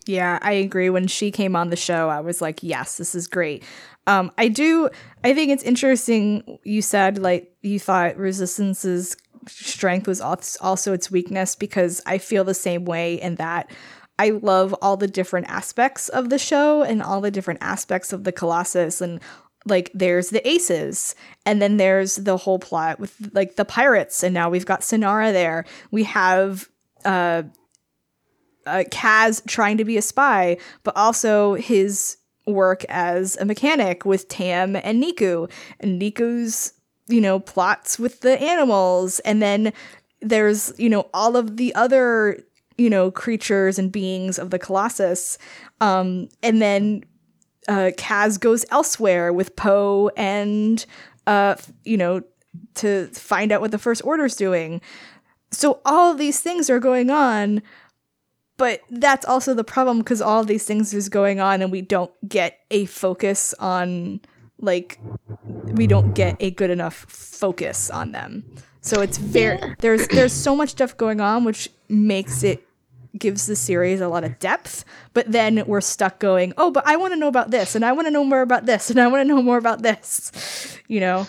Yeah, I agree. When she came on the show, I was like, yes, this is great. Um, I do, I think it's interesting. You said, like, you thought Resistance's strength was als- also its weakness because I feel the same way in that I love all the different aspects of the show and all the different aspects of the Colossus. And like, there's the aces, and then there's the whole plot with like the pirates, and now we've got Synara there. We have, uh, uh, Kaz trying to be a spy, but also his work as a mechanic with Tam and Neeku, and Neeku's you know plots with the animals, and then there's you know all of the other you know creatures and beings of the Colossus, um, and then uh, Kaz goes elsewhere with Poe and uh, you know to find out what the First Order's doing. So all of these things are going on, but that's also the problem because all these things is going on and we don't get a focus on like we don't get a good enough focus on them. So it's very there's there's so much stuff going on which makes it gives the series a lot of depth, but then we're stuck going, "Oh, but I want to know about this and I want to know more about this and I want to know more about this." You know.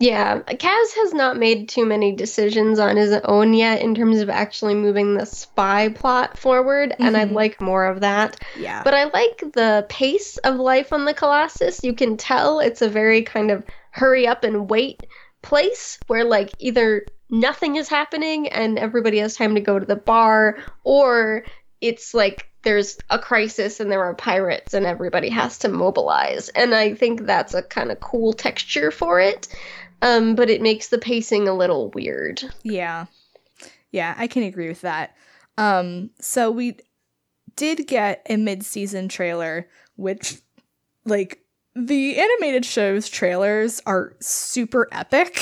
Yeah, Kaz has not made too many decisions on his own yet in terms of actually moving the spy plot forward, and I'd Mhm. like more of that. Yeah. But I like the pace of life on the Colossus. You can tell it's a very kind of hurry up and wait place where, like, either nothing is happening and everybody has time to go to the bar, or it's like there's a crisis and there are pirates and everybody has to mobilize. And I think that's a kind of cool texture for it. Um, but it makes the pacing a little weird. Yeah. Yeah, I can agree with that. Um, so we did get a mid-season trailer, which like the animated shows trailers are super epic.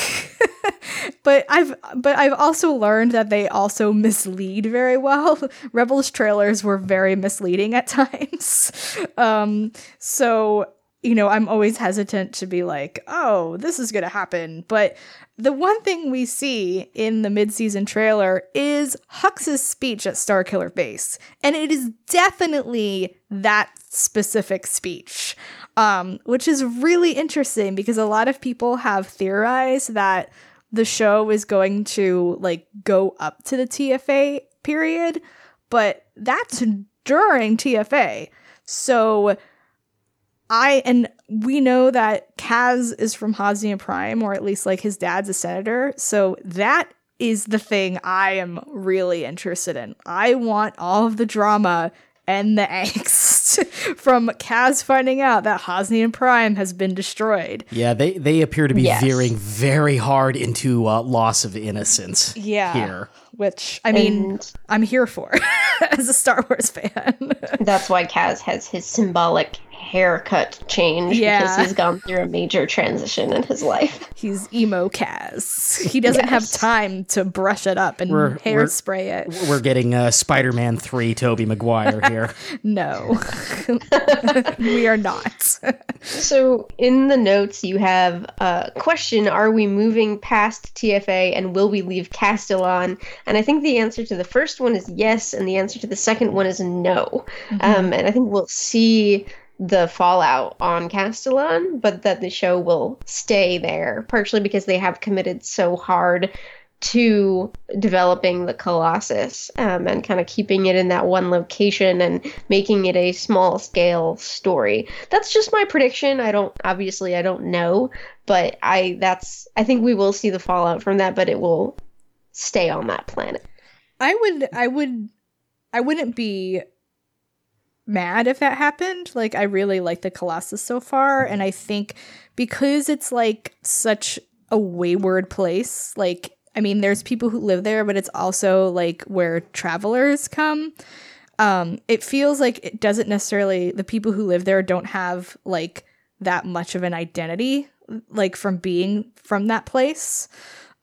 but I've but I've also learned that they also mislead very well. Rebels trailers were very misleading at times. Um, so you know, I'm always hesitant to be like, oh, this is going to happen. But the one thing we see in the mid-season trailer is Hux's speech at Starkiller Base, and it is definitely that specific speech, um, which is really interesting because a lot of people have theorized that the show is going to like go up to the TFA period, but that's during TFA. So I and we know that Kaz is from Hosnia Prime, or at least like his dad's a senator. So that is the thing I am really interested in. I want all of the drama and the angst from Kaz finding out that Hosnian Prime has been destroyed. Yeah, they they appear to be Yes. veering very hard into uh, loss of innocence. Yeah. here. Which I mean, And- I'm here for as a Star Wars fan. That's why Kaz has his symbolic haircut change Yeah. because he's gone through a major transition in his life. He's emo Kaz. He doesn't have time to brush it up and We're- we're- hairspray it. We're getting uh, Spider-Man three, Tobey Maguire here. No, we are not. So in the notes you have a question, are we moving past TFA and will we leave Castellan? And I think the answer to the first one is yes, and the answer to the second one is no. Um, and I think we'll see the fallout on Castellan, but that the show will stay there, partially because they have committed so hard to developing the Colossus um, and kind of keeping it in that one location and making it a small scale story. That's just my prediction. I don't obviously I don't know, but I that's I think we will see the fallout from that, but it will stay on that planet. I would, I would, I wouldn't be mad if that happened. Like, I really like the Colossus so far, and I think because it's like such a wayward place, like, I mean, there's people who live there, but it's also like where travelers come. Um, it feels like it doesn't necessarily the people who live there don't have like that much of an identity, like from being from that place.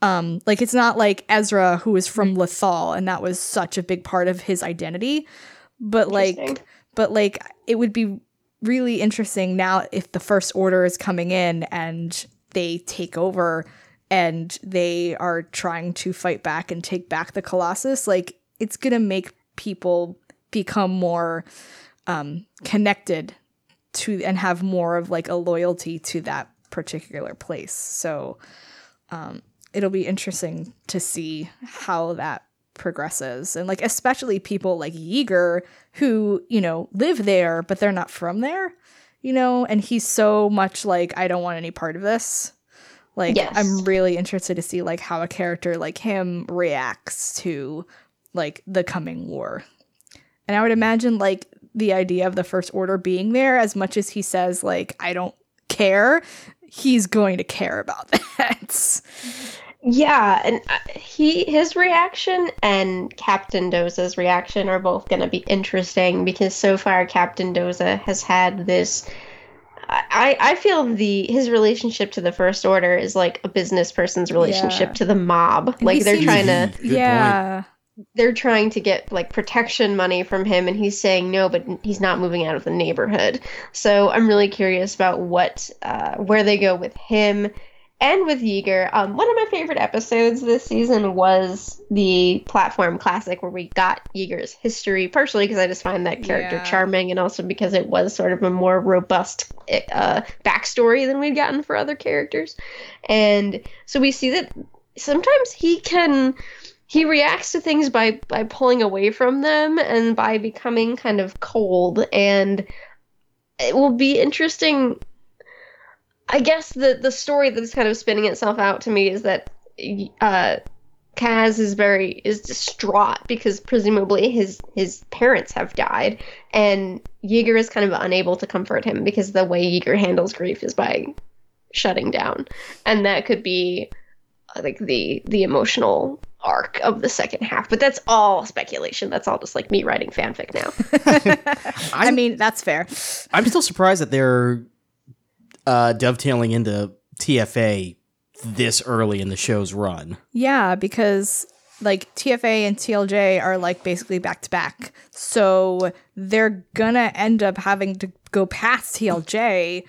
Um, like it's not like Ezra who is from Lothal and that was such a big part of his identity. But like. But like it would be really interesting now if the first order is coming in and they take over and they are trying to fight back and take back the Colossus, like it's gonna make people become more um connected to and have more of like a loyalty to that particular place. So um it'll be interesting to see how that progresses and like especially people like Yeager who, you know, live there but they're not from there, you know, and he's so much like I don't want any part of this. Like Yes. I'm really interested to see like how a character like him reacts to like the coming war. And I would imagine like the idea of the first order being there as much as he says like I don't care, he's going to care about that. Yeah, and uh, he his reaction and Captain Doza's reaction are both going to be interesting because so far Captain Doza has had this. I I feel the his relationship to the First Order is like a business person's relationship Yeah. to the mob. he Like they're seems- trying to Good point. yeah. they're trying to get like protection money from him and he's saying no but he's not moving out of the neighborhood so i'm really curious about what uh, where they go with him and with Yeager. Um, one of my favorite episodes this season was the platform classic where we got Yeager's history, partially because I just find that character Yeah. charming, and also because it was sort of a more robust uh, backstory than we'd gotten for other characters. And so we see that sometimes he can he reacts to things by by pulling away from them and by becoming kind of cold and it will be interesting i guess the the story that's kind of spinning itself out to me is that uh Kaz is very is distraught because presumably his his parents have died and Yeager is kind of unable to comfort him because the way Yeager handles grief is by shutting down. And that could be uh, like the the emotional arc of the second half but that's all speculation. That's all just like me writing fanfic now. I mean, that's fair. I'm still surprised that they're uh, dovetailing into TFA this early in the show's run. Yeah, because like TFA and TLJ are like basically back to back. So they're gonna end up having to go past TLJ,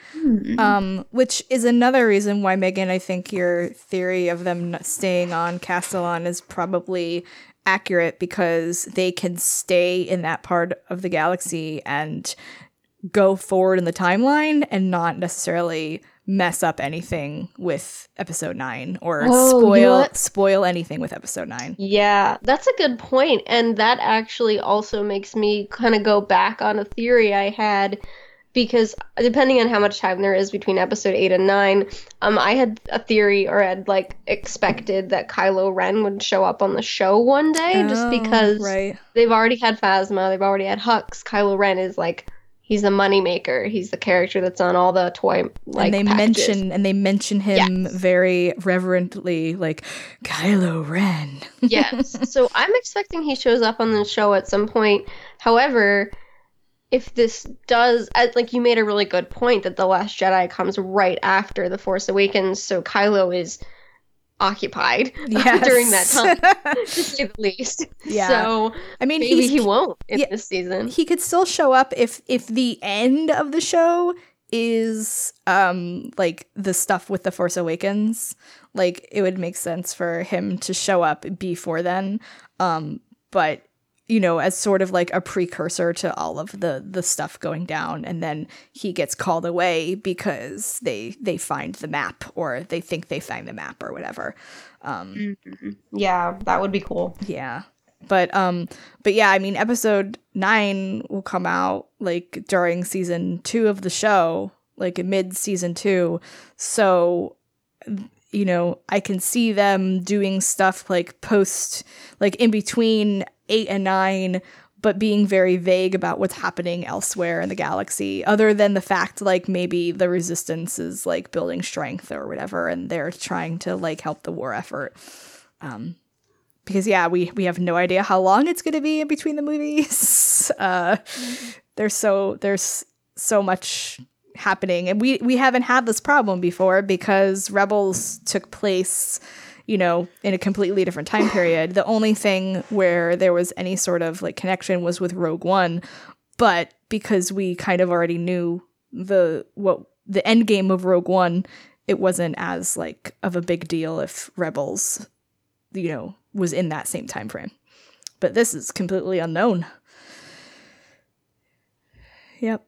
um, which is another reason why, Megan, I think your theory of them staying on Castilon is probably accurate because they can stay in that part of the galaxy and go forward in the timeline and not necessarily mess up anything with episode 9 or Oh, spoil spoil anything with episode 9. Yeah, that's a good point, and that actually also makes me kind of go back on a theory I had because depending on how much time there is between episode 8 and 9, um I had a theory or had like expected that Kylo Ren would show up on the show one day just Oh, because right. they've already had Phasma, they've already had Hux. Kylo Ren is like he's the moneymaker. He's the character that's on all the toy like and they packages. mention and they mention him Yes. very reverently, like Kylo Ren. yes. So I'm expecting he shows up on the show at some point. However, if this does, I- like you made a really good point that the Last Jedi comes right after the Force Awakens, so Kylo is occupied Yes. during that time, to say the least. Yeah. So I mean, maybe he won't in yeah, this season. he could still show up if if the end of the show is um like the stuff with the Force Awakens. Like it would make sense for him to show up before then. Um, but you know, as sort of like a precursor to all of the the stuff going down, and then he gets called away because they they find the map or they think they find the map or whatever. Um, Yeah, that would be cool. yeah. But um but yeah, I mean episode 9 will come out like during season 2 of the show, like mid season 2. So you know, I can see them doing stuff like post like in between 8 and 9 but being very vague about what's happening elsewhere in the galaxy other than the fact like maybe the resistance is like building strength or whatever and they're trying to like help the war effort. Um because yeah we we have no idea how long it's going to be in between the movies. Uh there's so there's so much happening and we we haven't had this problem before because rebels took place you know in a completely different time period. The only thing where there was any sort of like connection was with rogue one but because we kind of already knew the what the end game of rogue one it wasn't as like of a big deal if rebels you know was in that same time frame. But this is completely unknown. Yep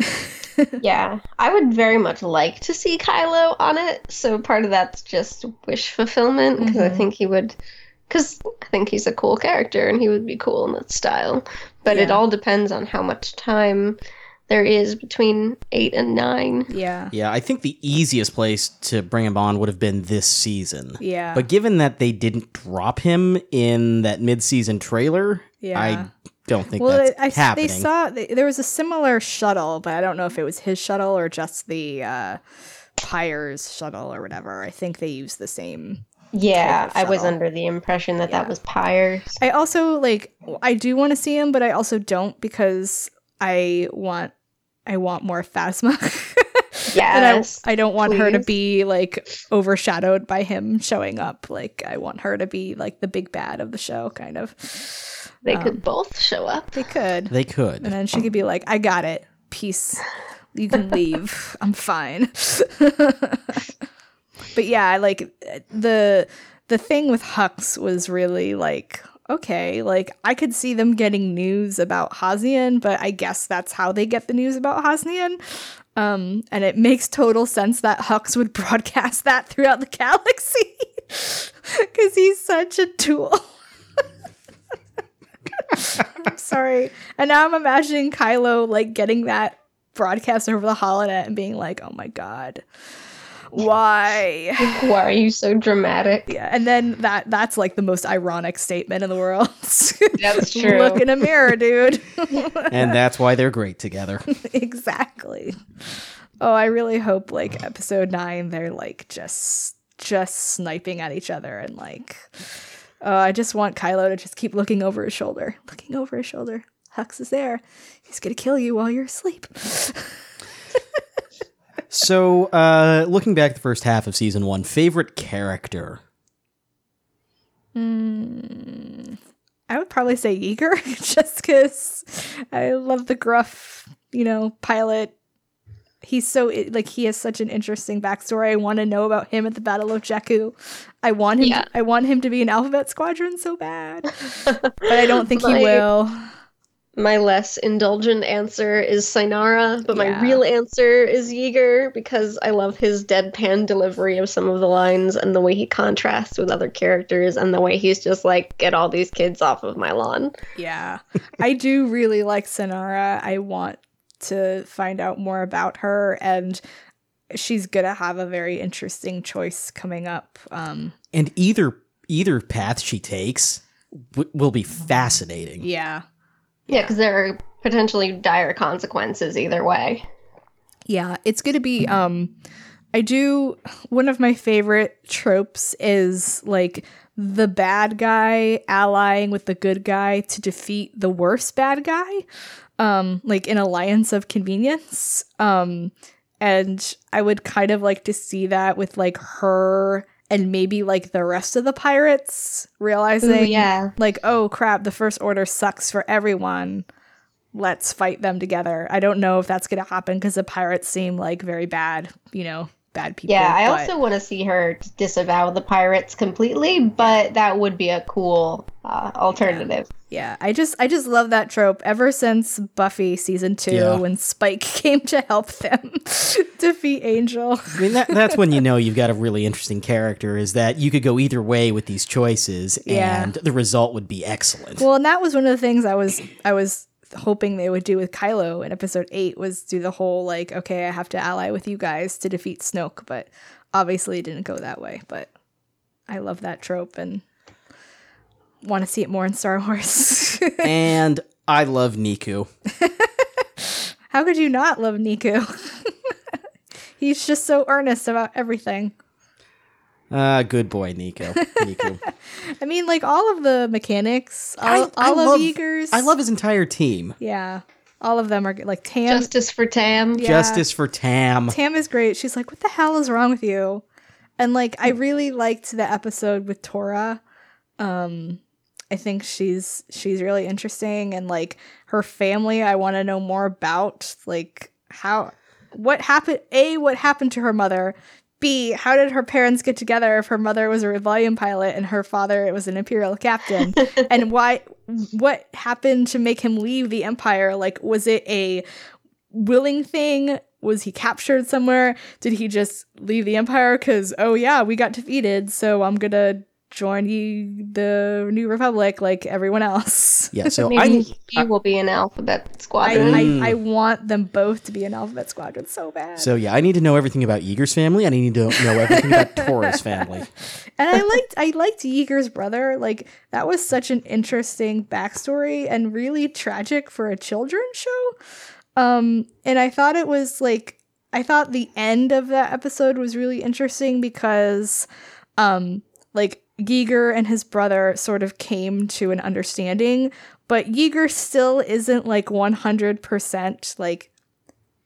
yeah, I would very much like to see Kylo on it. So part of that's just wish fulfillment because I Mhm. think he would, because I think he's a cool character and he would be cool in that style. But it all depends on how much time there is between eight and nine. yeah Yeah, I think the easiest place to bring him on would have been this season. yeah But given that they didn't drop him in that mid-season trailer, yeah I don't think well, that's I, I- happening. they saw they, there was a similar shuttle, but I don't know if it was his shuttle or just the uh, Pyre's shuttle or whatever. I think they used the same. Yeah, Type I was under the impression that Yeah. that was Pyres. I also like I do want to see him, but I also don't because I want I want more Phasma. and I, Yes, I don't want her to be like overshadowed by him showing up. Like I want her to be like the big bad of the show, kind of. They um, could both show up. They could. they could. And then she could be like, I got it. Peace. You can leave. I'm fine. but yeah, like the the thing with Hux was really like, okay, like I could see them getting news about Hosnian, but I guess that's how they get the news about Hosnian. Um, and it makes total sense that Hux would broadcast that throughout the galaxy. Cause he's such a tool. I'm sorry. And now I'm imagining Kylo like getting that broadcast over the holonet and being like, "Oh my god, why?" Why are you so dramatic? Yeah, and then that that's like the most ironic statement in the world. That's true. Look in a mirror, dude. and that's why they're great together. exactly. Oh, I really hope like episode nine, they're like just just sniping at each other and like. Oh, I just want Kylo to just keep looking over his shoulder, looking over his shoulder. Hux is there. He's gonna kill you while you're asleep. So, uh, looking back at the first half of season one, favorite character? Mm, I would probably say Yeager, just because I love the gruff, you know, pilot. He's so like he has such an interesting backstory. I want to know about him at the Battle of Jakku. I want him. Yeah. To, I want him to be an Alphabet Squadron so bad, but I don't think he will. My less indulgent answer is Synara, but Yeah. my real answer is Yeager because I love his deadpan delivery of some of the lines and the way he contrasts with other characters and the way he's just like, get all these kids off of my lawn. Yeah, I do really like Synara. I want to find out more about her, and she's gonna have a very interesting choice coming up. Um, And either either path she takes w- will be fascinating. yeah. Yeah, because there are potentially dire consequences either way. Yeah, it's going to be um I do one of my favorite tropes is like the bad guy allying with the good guy to defeat the worst bad guy. Um like an alliance of convenience. Um and I would kind of like to see that with like her and maybe like the rest of the pirates realizing Ooh, yeah. like oh crap the first order sucks for everyone let's fight them together i don't know if that's going to happen because the pirates seem like very bad you know bad people Yeah, I but- also want to see her disavow the pirates completely, but that would be a cool uh, alternative. yeah i just i just love that trope ever since buffy season two Yeah. when spike came to help them defeat angel I mean, that, that's when you know you've got a really interesting character. Is that you could go either way with these choices, Yeah. and the result would be excellent. well and that was one of the things i was i was hoping they would do with kylo in episode 8 was do the whole like okay i have to ally with you guys to defeat snoke but obviously it didn't go that way. But i love that trope and want to see it more in star wars. And I love Neeku. how could you not love Neeku? He's just so earnest about everything Ah, good boy, Neeku. Neeku. i mean like all of the mechanics all, I- I all of love- Yeager's I love his entire team. yeah all of them are good. like tam Justice for Tam. Yeah. Justice for Tam. Tam is great. She's like, "What the hell is wrong with you?" And like, I really liked the episode with Torra. Um, I think she's she's really interesting, and like her family, I want to know more about. Like how, what happened? A, what happened to her mother? B, how did her parents get together if her mother was a rebellion pilot and her father was an imperial captain? and why? What happened to make him leave the empire? Like, was it a willing thing? Was he captured somewhere? Did he just leave the empire because oh yeah, we got defeated, so I'm gonna join you, the New Republic like everyone else. Yeah, so Maybe I he will be an alphabet I, squadron. Mm. I, I want them both to be an alphabet squadron so bad. so yeah, I need to know everything about Yeager's family. I need to know everything about Torra's family. and I liked I liked Yeager's brother. Like that was such an interesting backstory and really tragic for a children's show. Um, and I thought it was like I thought the end of that episode was really interesting because, um, like Yeager and his brother sort of came to an understanding, but Yeager still isn't like one hundred percent like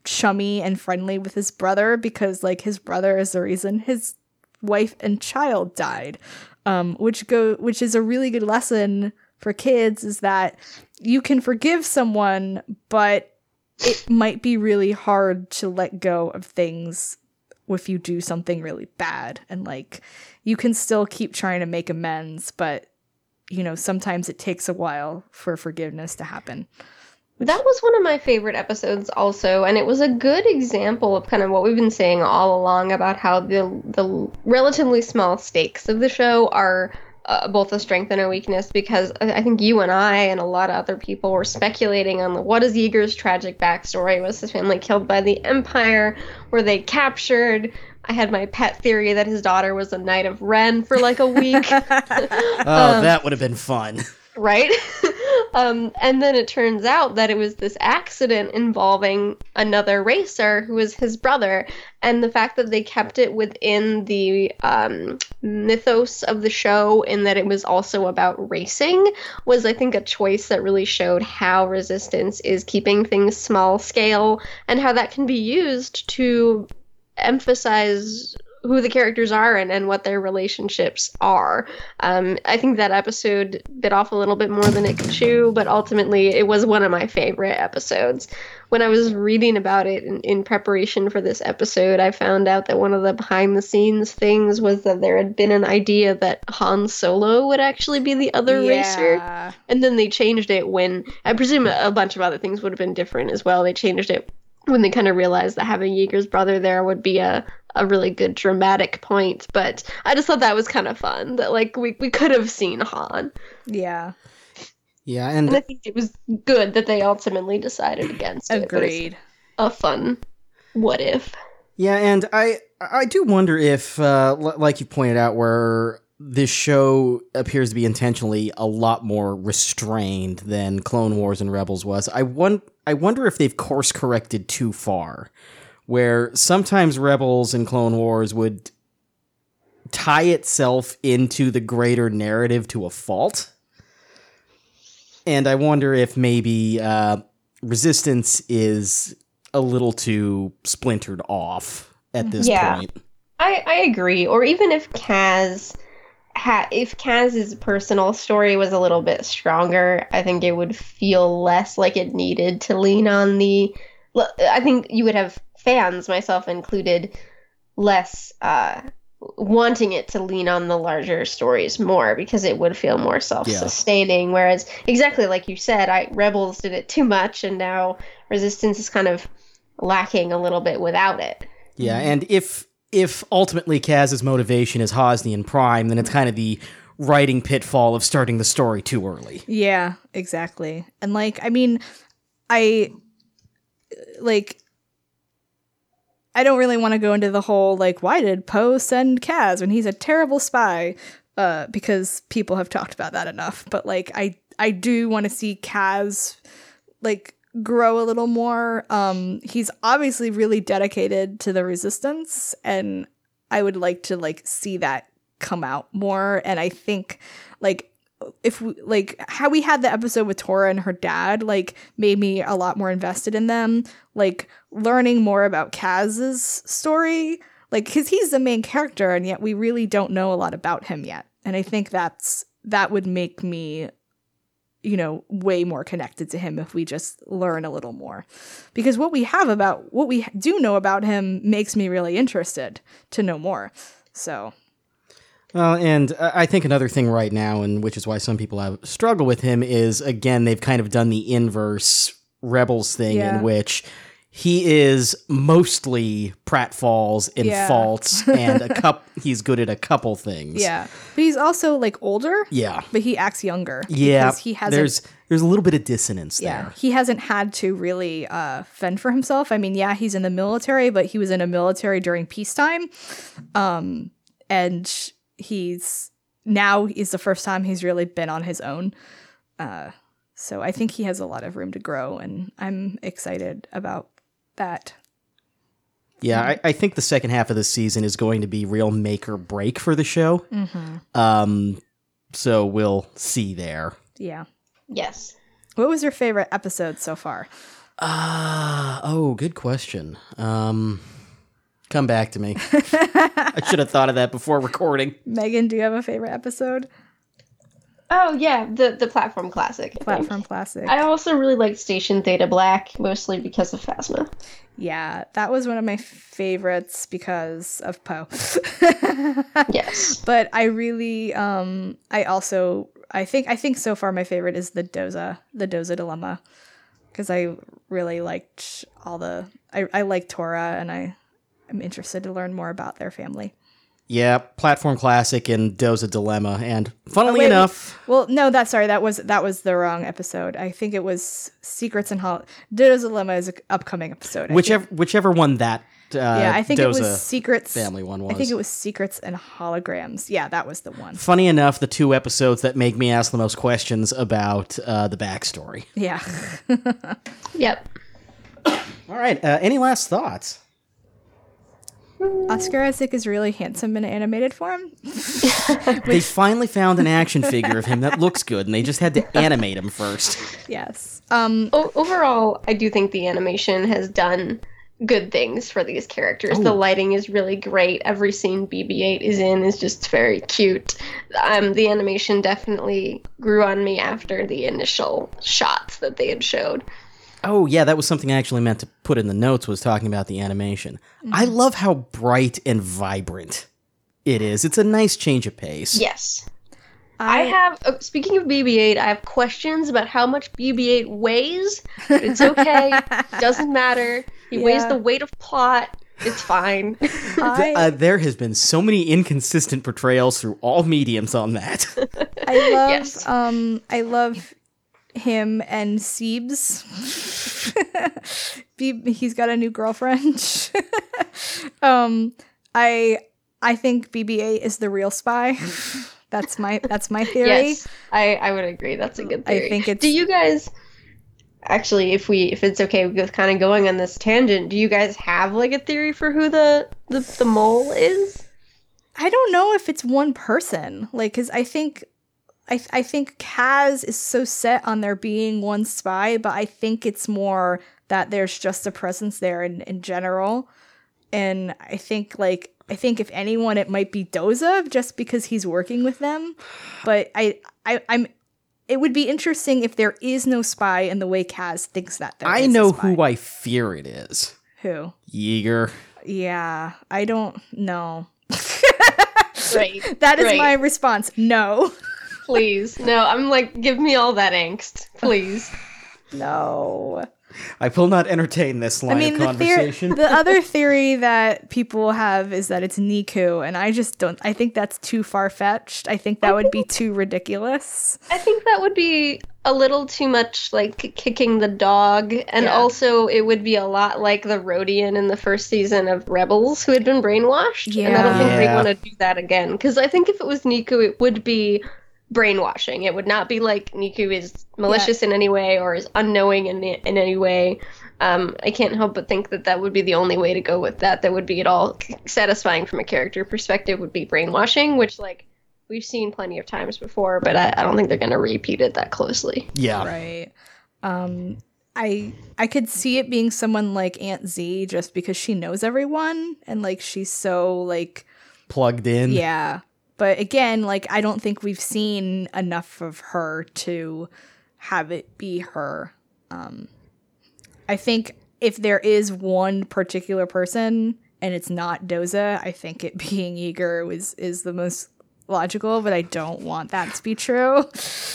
chummy and friendly with his brother because like his brother is the reason his wife and child died. Um which go which is a really good lesson for kids is that you can forgive someone but it might be really hard to let go of things if you do something really bad and like you can still keep trying to make amends but you know sometimes it takes a while for forgiveness to happen. That was one of my favorite episodes also, and it was a good example of kind of what we've been saying all along about how the the relatively small stakes of the show are uh, both a strength and a weakness because I think you and I and a lot of other people were speculating on the, what is Yeager's tragic backstory? Was his family killed by the Empire? Were they captured? I had my pet theory that his daughter was a Knight of Ren for like a week. Oh, that would have been fun. Right? um, and then it turns out that it was this accident involving another racer who was his brother, and the fact that they kept it within the um, mythos of the show, in that it was also about racing, was I think a choice that really showed how resistance is keeping things small scale and how that can be used to emphasize who the characters are and, and what their relationships are. Um, I think that episode bit off a little bit more than it could chew, but ultimately it was one of my favorite episodes. When I was reading about it in, in preparation for this episode, I found out that one of the behind the scenes things was that there had been an idea that Han Solo would actually be the other racer. And then they changed it when I presume a bunch of other things would have been different as well. They changed it when they kind of realized that having Yeager's brother there would be a, a really good dramatic point. But I just thought that was kind of fun. That like we, we could have seen Han. Yeah. Yeah, And I think it was good that they ultimately decided against it. Agreed. A fun what if. yeah, and I I do wonder if, uh, l- like you pointed out, where this show appears to be intentionally a lot more restrained than Clone Wars and Rebels was. I won- I wonder if they've course corrected too far, where sometimes Rebels and Clone Wars would tie itself into the greater narrative to a fault. And I wonder if maybe uh, Resistance is a little too splintered off at this Yeah. point. I, I agree. Or even if Kaz ha- if Kaz's personal story was a little bit stronger, I think it would feel less like it needed to lean on the. I think you would have fans, myself included, less uh, wanting it to lean on the larger stories more because it would feel more self-sustaining. Whereas, exactly like you said, I Rebels did it too much, and now Resistance is kind of lacking a little bit without it. Yeah, and if if ultimately Kaz's motivation is Hosnian Prime, then it's kind of the writing pitfall of starting the story too early. Yeah, exactly. And like, I mean, I like I don't really want to go into the whole like why did Poe send Kaz when he's a terrible spy? Uh, because people have talked about that enough. But like, I I do want to see Kaz like grow a little more. Um, he's obviously really dedicated to the resistance, and I would like to like see that come out more. And I think like if we, like how we had the episode with Torra and her dad like made me a lot more invested in them like learning more about Kaz's story like cuz he's the main character and yet we really don't know a lot about him yet and I think that's that would make me you know way more connected to him if we just learn a little more. Because what we have about what we do know about him makes me really interested to know more. So. Well, and I think another thing right now, and which is why some people have struggle with him, is again they've kind of done the inverse Rebels thing Yeah. in which he is mostly pratfalls and Yeah. faults, and a cup. He's good at a couple things. yeah but he's also like older yeah, but he acts younger. yeah. because he hasn't. there's there's a little bit of dissonance yeah, there. he hasn't had to really uh, fend for himself. I mean, yeah, he's in the military, but he was in a military during peacetime, um, and he's now is the first time he's really been on his own. Uh, so I think he has a lot of room to grow, and I'm excited about that. Yeah, I, I think the second half of the season is going to be real make or break for the show. Mm-hmm. Um, so we'll see there. Yeah. Yes. What was your favorite episode so far? Ah, oh, good question. Um, come back to me. I should have thought of that before recording. Megan, do you have a favorite episode? Oh yeah, the the platform classic. I think. Platform classic. I also really liked Station Theta Black, mostly because of Phasma. Yeah, that was one of my favorites because of Poe. Yes. but I really um I also I think I think so far my favorite is the Doza, the Doza dilemma because I really liked all the I I like Torra and I am interested to learn more about their family. Yeah, platform classic and Doza Dilemma, and funnily Oh, wait, enough, Well, no, that's sorry. That was that was the wrong episode. I think it was Secrets and Hol- Doza's dilemma is an upcoming episode. I whichever whichever one that uh, yeah, I think it was Secrets family one was. I think it was Secrets and Holograms. Yeah, that was the one. Funny enough, the two episodes that make me ask the most questions about uh, the backstory. Yeah. Yep. All right, uh, any last thoughts? Oscar Isaac is really handsome in animated form. They finally found an action figure of him that looks good, and they just had to animate him first. Yes. Um O- overall, I do think the animation has done good things for these characters. The lighting is really great. Every scene BB-8 is in is just very cute. Um, the animation definitely grew on me after the initial shots that they had showed. Oh yeah, that was something I actually meant to put in the notes. Was talking about the animation. I love how bright and vibrant it is. It's a nice change of pace. Yes. I have, uh, speaking of BB 8, I have questions about how much BB 8 weighs, but it's okay. Doesn't matter. He weighs the weight of plot. It's fine. I, Uh, there has been so many inconsistent portrayals through all mediums on that. I love Yes. um I love him and Siebes. He's got a new girlfriend. um I I think BB-8 is the real spy. that's my that's my theory. Yes, I, I would agree. That's a good I think it's- Do you guys actually, if we if it's okay with kind of going on this tangent, do you guys have like a theory for who the the, the mole is? I don't know if it's one person. Like, cause I think, I I think Kaz is so set on there being one spy, but I think it's more that there's just a presence there in in general, and I think like I think if anyone, it might be Doza, just because he's working with them. But I I I'm. It would be interesting if there is no spy in the way Kaz thinks that there I is a know spy. who I fear it is. Who? Yeager. Yeah, I don't know. Right. That is Right. my response. No. Please. No, I'm like, give me all that angst. Please. No. I will not entertain this line I mean, of the, theor- conversation. the other theory that people have is that it's Neeku, and I just don't. I think that's too far fetched. I think that would be too ridiculous. I think that would be a little too much like kicking the dog, and Yeah. also it would be a lot like the Rodian in the first season of Rebels who had been brainwashed. Yeah. And I don't think they want to do that again. Because I think if it was Neeku, it would be brainwashing. It would not be like Neeku is malicious in any way or is unknowing in, in any way. Um, I can't help but think that that would be the only way to go with that. That would be at all satisfying from a character perspective. Would be brainwashing, which like we've seen plenty of times before, but I, I don't think they're going to repeat it that closely. yeah. Right. Um. I I could see it being someone like Aunt Z, just because she knows everyone and like she's so like Plugged in. yeah. But again, like I don't think we've seen enough of her to have it be her. Um I think if there is one particular person and it's not Doza, I think it being Yeager was is the most logical, but I don't want that to be true.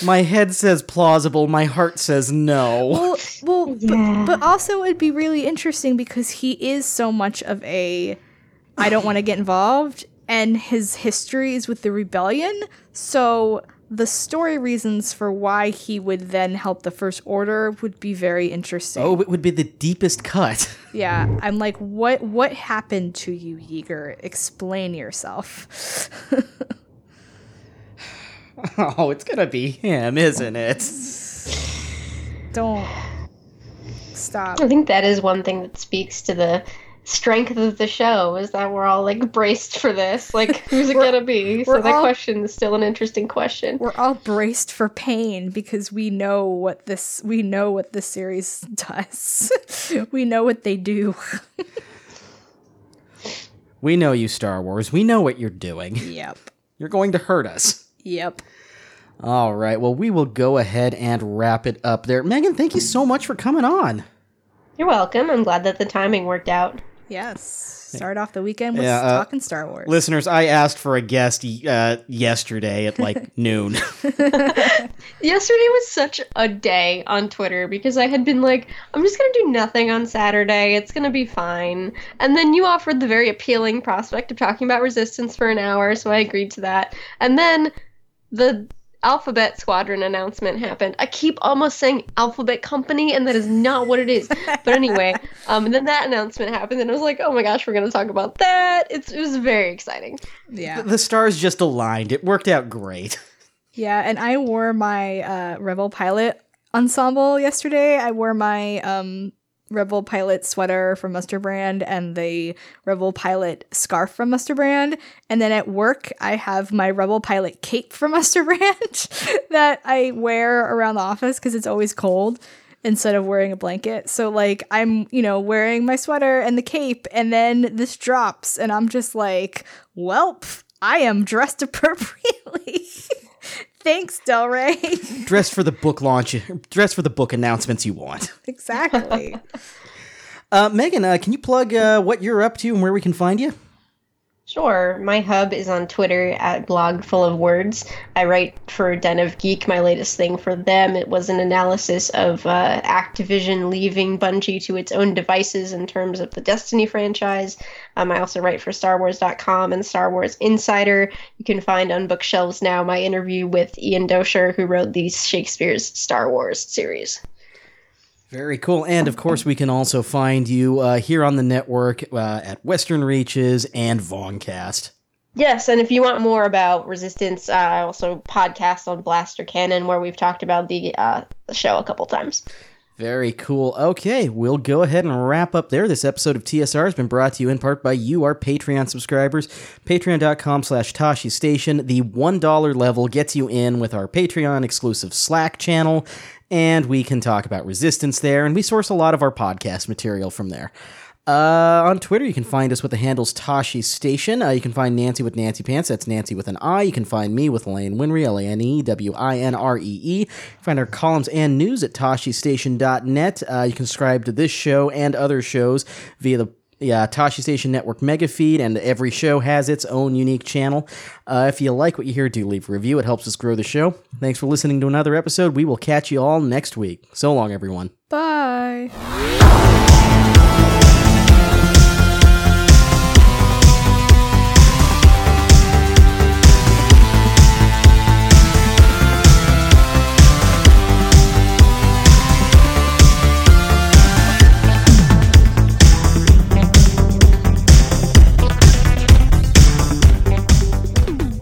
My head says plausible. My heart says no. Well, well, but, but also it'd be really interesting because he is so much of a I don't want to get involved and his history is with the rebellion. So the story reasons for why he would then help the first order would be very interesting. Oh, it would be the deepest cut. Yeah, I'm like what what happened to you, Yeager? Explain yourself. Oh, it's gonna be him, isn't it? don't stop. I think that is one thing that speaks to the strength of the show is that we're all like braced for this. Like, who's it gonna be? So that all- question is still an interesting question. we're all braced for pain because we know what this we know what this series does. we know what they do. We know you, Star Wars. We know what you're doing. yep. You're going to hurt us. Yep. All right. Well, we will go ahead and wrap it up there. Megan, thank you so much for coming on. You're welcome. I'm glad that the timing worked out. Yes. Start off the weekend with Yeah, uh, talking Star Wars. Listeners, I asked for a guest uh, yesterday at like noon. Yesterday was such a day on Twitter because I had been like, I'm just gonna do nothing on Saturday. It's gonna be fine. And then you offered the very appealing prospect of talking about resistance for an hour, so I agreed to that. And then the Alphabet Squadron announcement happened. I keep almost saying Alphabet Company, and that is not what it is. But anyway, um, and then that announcement happened, and I was like, oh my gosh, we're gonna talk about that. It's, it was very exciting. yeah. the stars just aligned. It worked out great. Yeah, and I wore my uh, Rebel Pilot ensemble yesterday. I wore my um, Rebel Pilot sweater from Musterbrand and the Rebel Pilot scarf from Musterbrand. And then at work, I have my Rebel Pilot cape from Musterbrand that I wear around the office because it's always cold instead of wearing a blanket. So, like, I'm, you know, wearing my sweater and the cape, and then this drops, and I'm just like, welp, I am dressed appropriately. Thanks, Del Rey. Dress for the book launch. Dress for the book announcements you want. exactly. Uh, Megan, uh, can you plug uh, what you're up to and where we can find you? Sure. My hub is on Twitter at blog full of words. I write for Den of Geek. My latest thing for them it was an analysis of uh, Activision leaving Bungie to its own devices in terms of the Destiny franchise. Um, I also write for StarWars.com and Star Wars Insider. You can find on bookshelves now my interview with Ian Doescher, who wrote the Shakespeare's Star Wars series. Very cool. And of course, we can also find you uh, here on the network uh, at Western Reaches and Vongcast. Yes, and if you want more about Resistance, uh, I also podcast on Blaster Cannon where we've talked about the, uh, the show a couple times. Very cool. Okay, we'll go ahead and wrap up there. This episode of TSR has been brought to you in part by you, our Patreon subscribers. Patreon.com slash Tashi Station. The $1 level gets you in with our Patreon exclusive Slack channel, and we can talk about resistance there, and we source a lot of our podcast material from there. Uh, on Twitter, you can find us with the handles Tashi Station. Uh, you can find Nancy with Nancy Pants. That's Nancy with an I. You can find me with Lane Winree, L A N E W I N R E E. Find our columns and news at TashiStation.net. Uh, you can subscribe to this show and other shows via the yeah, Tashi Station Network mega feed, and every show has its own unique channel. Uh, if you like what you hear, do leave a review. It helps us grow the show. Thanks for listening to another episode. We will catch you all next week. So long, everyone. Bye.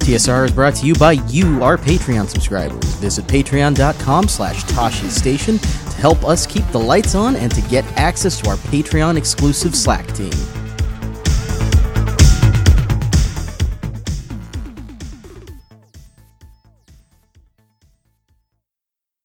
TSR is brought to you by you, our Patreon subscribers. Visit patreon.com slash Tashi Station to help us keep the lights on and to get access to our Patreon exclusive Slack team.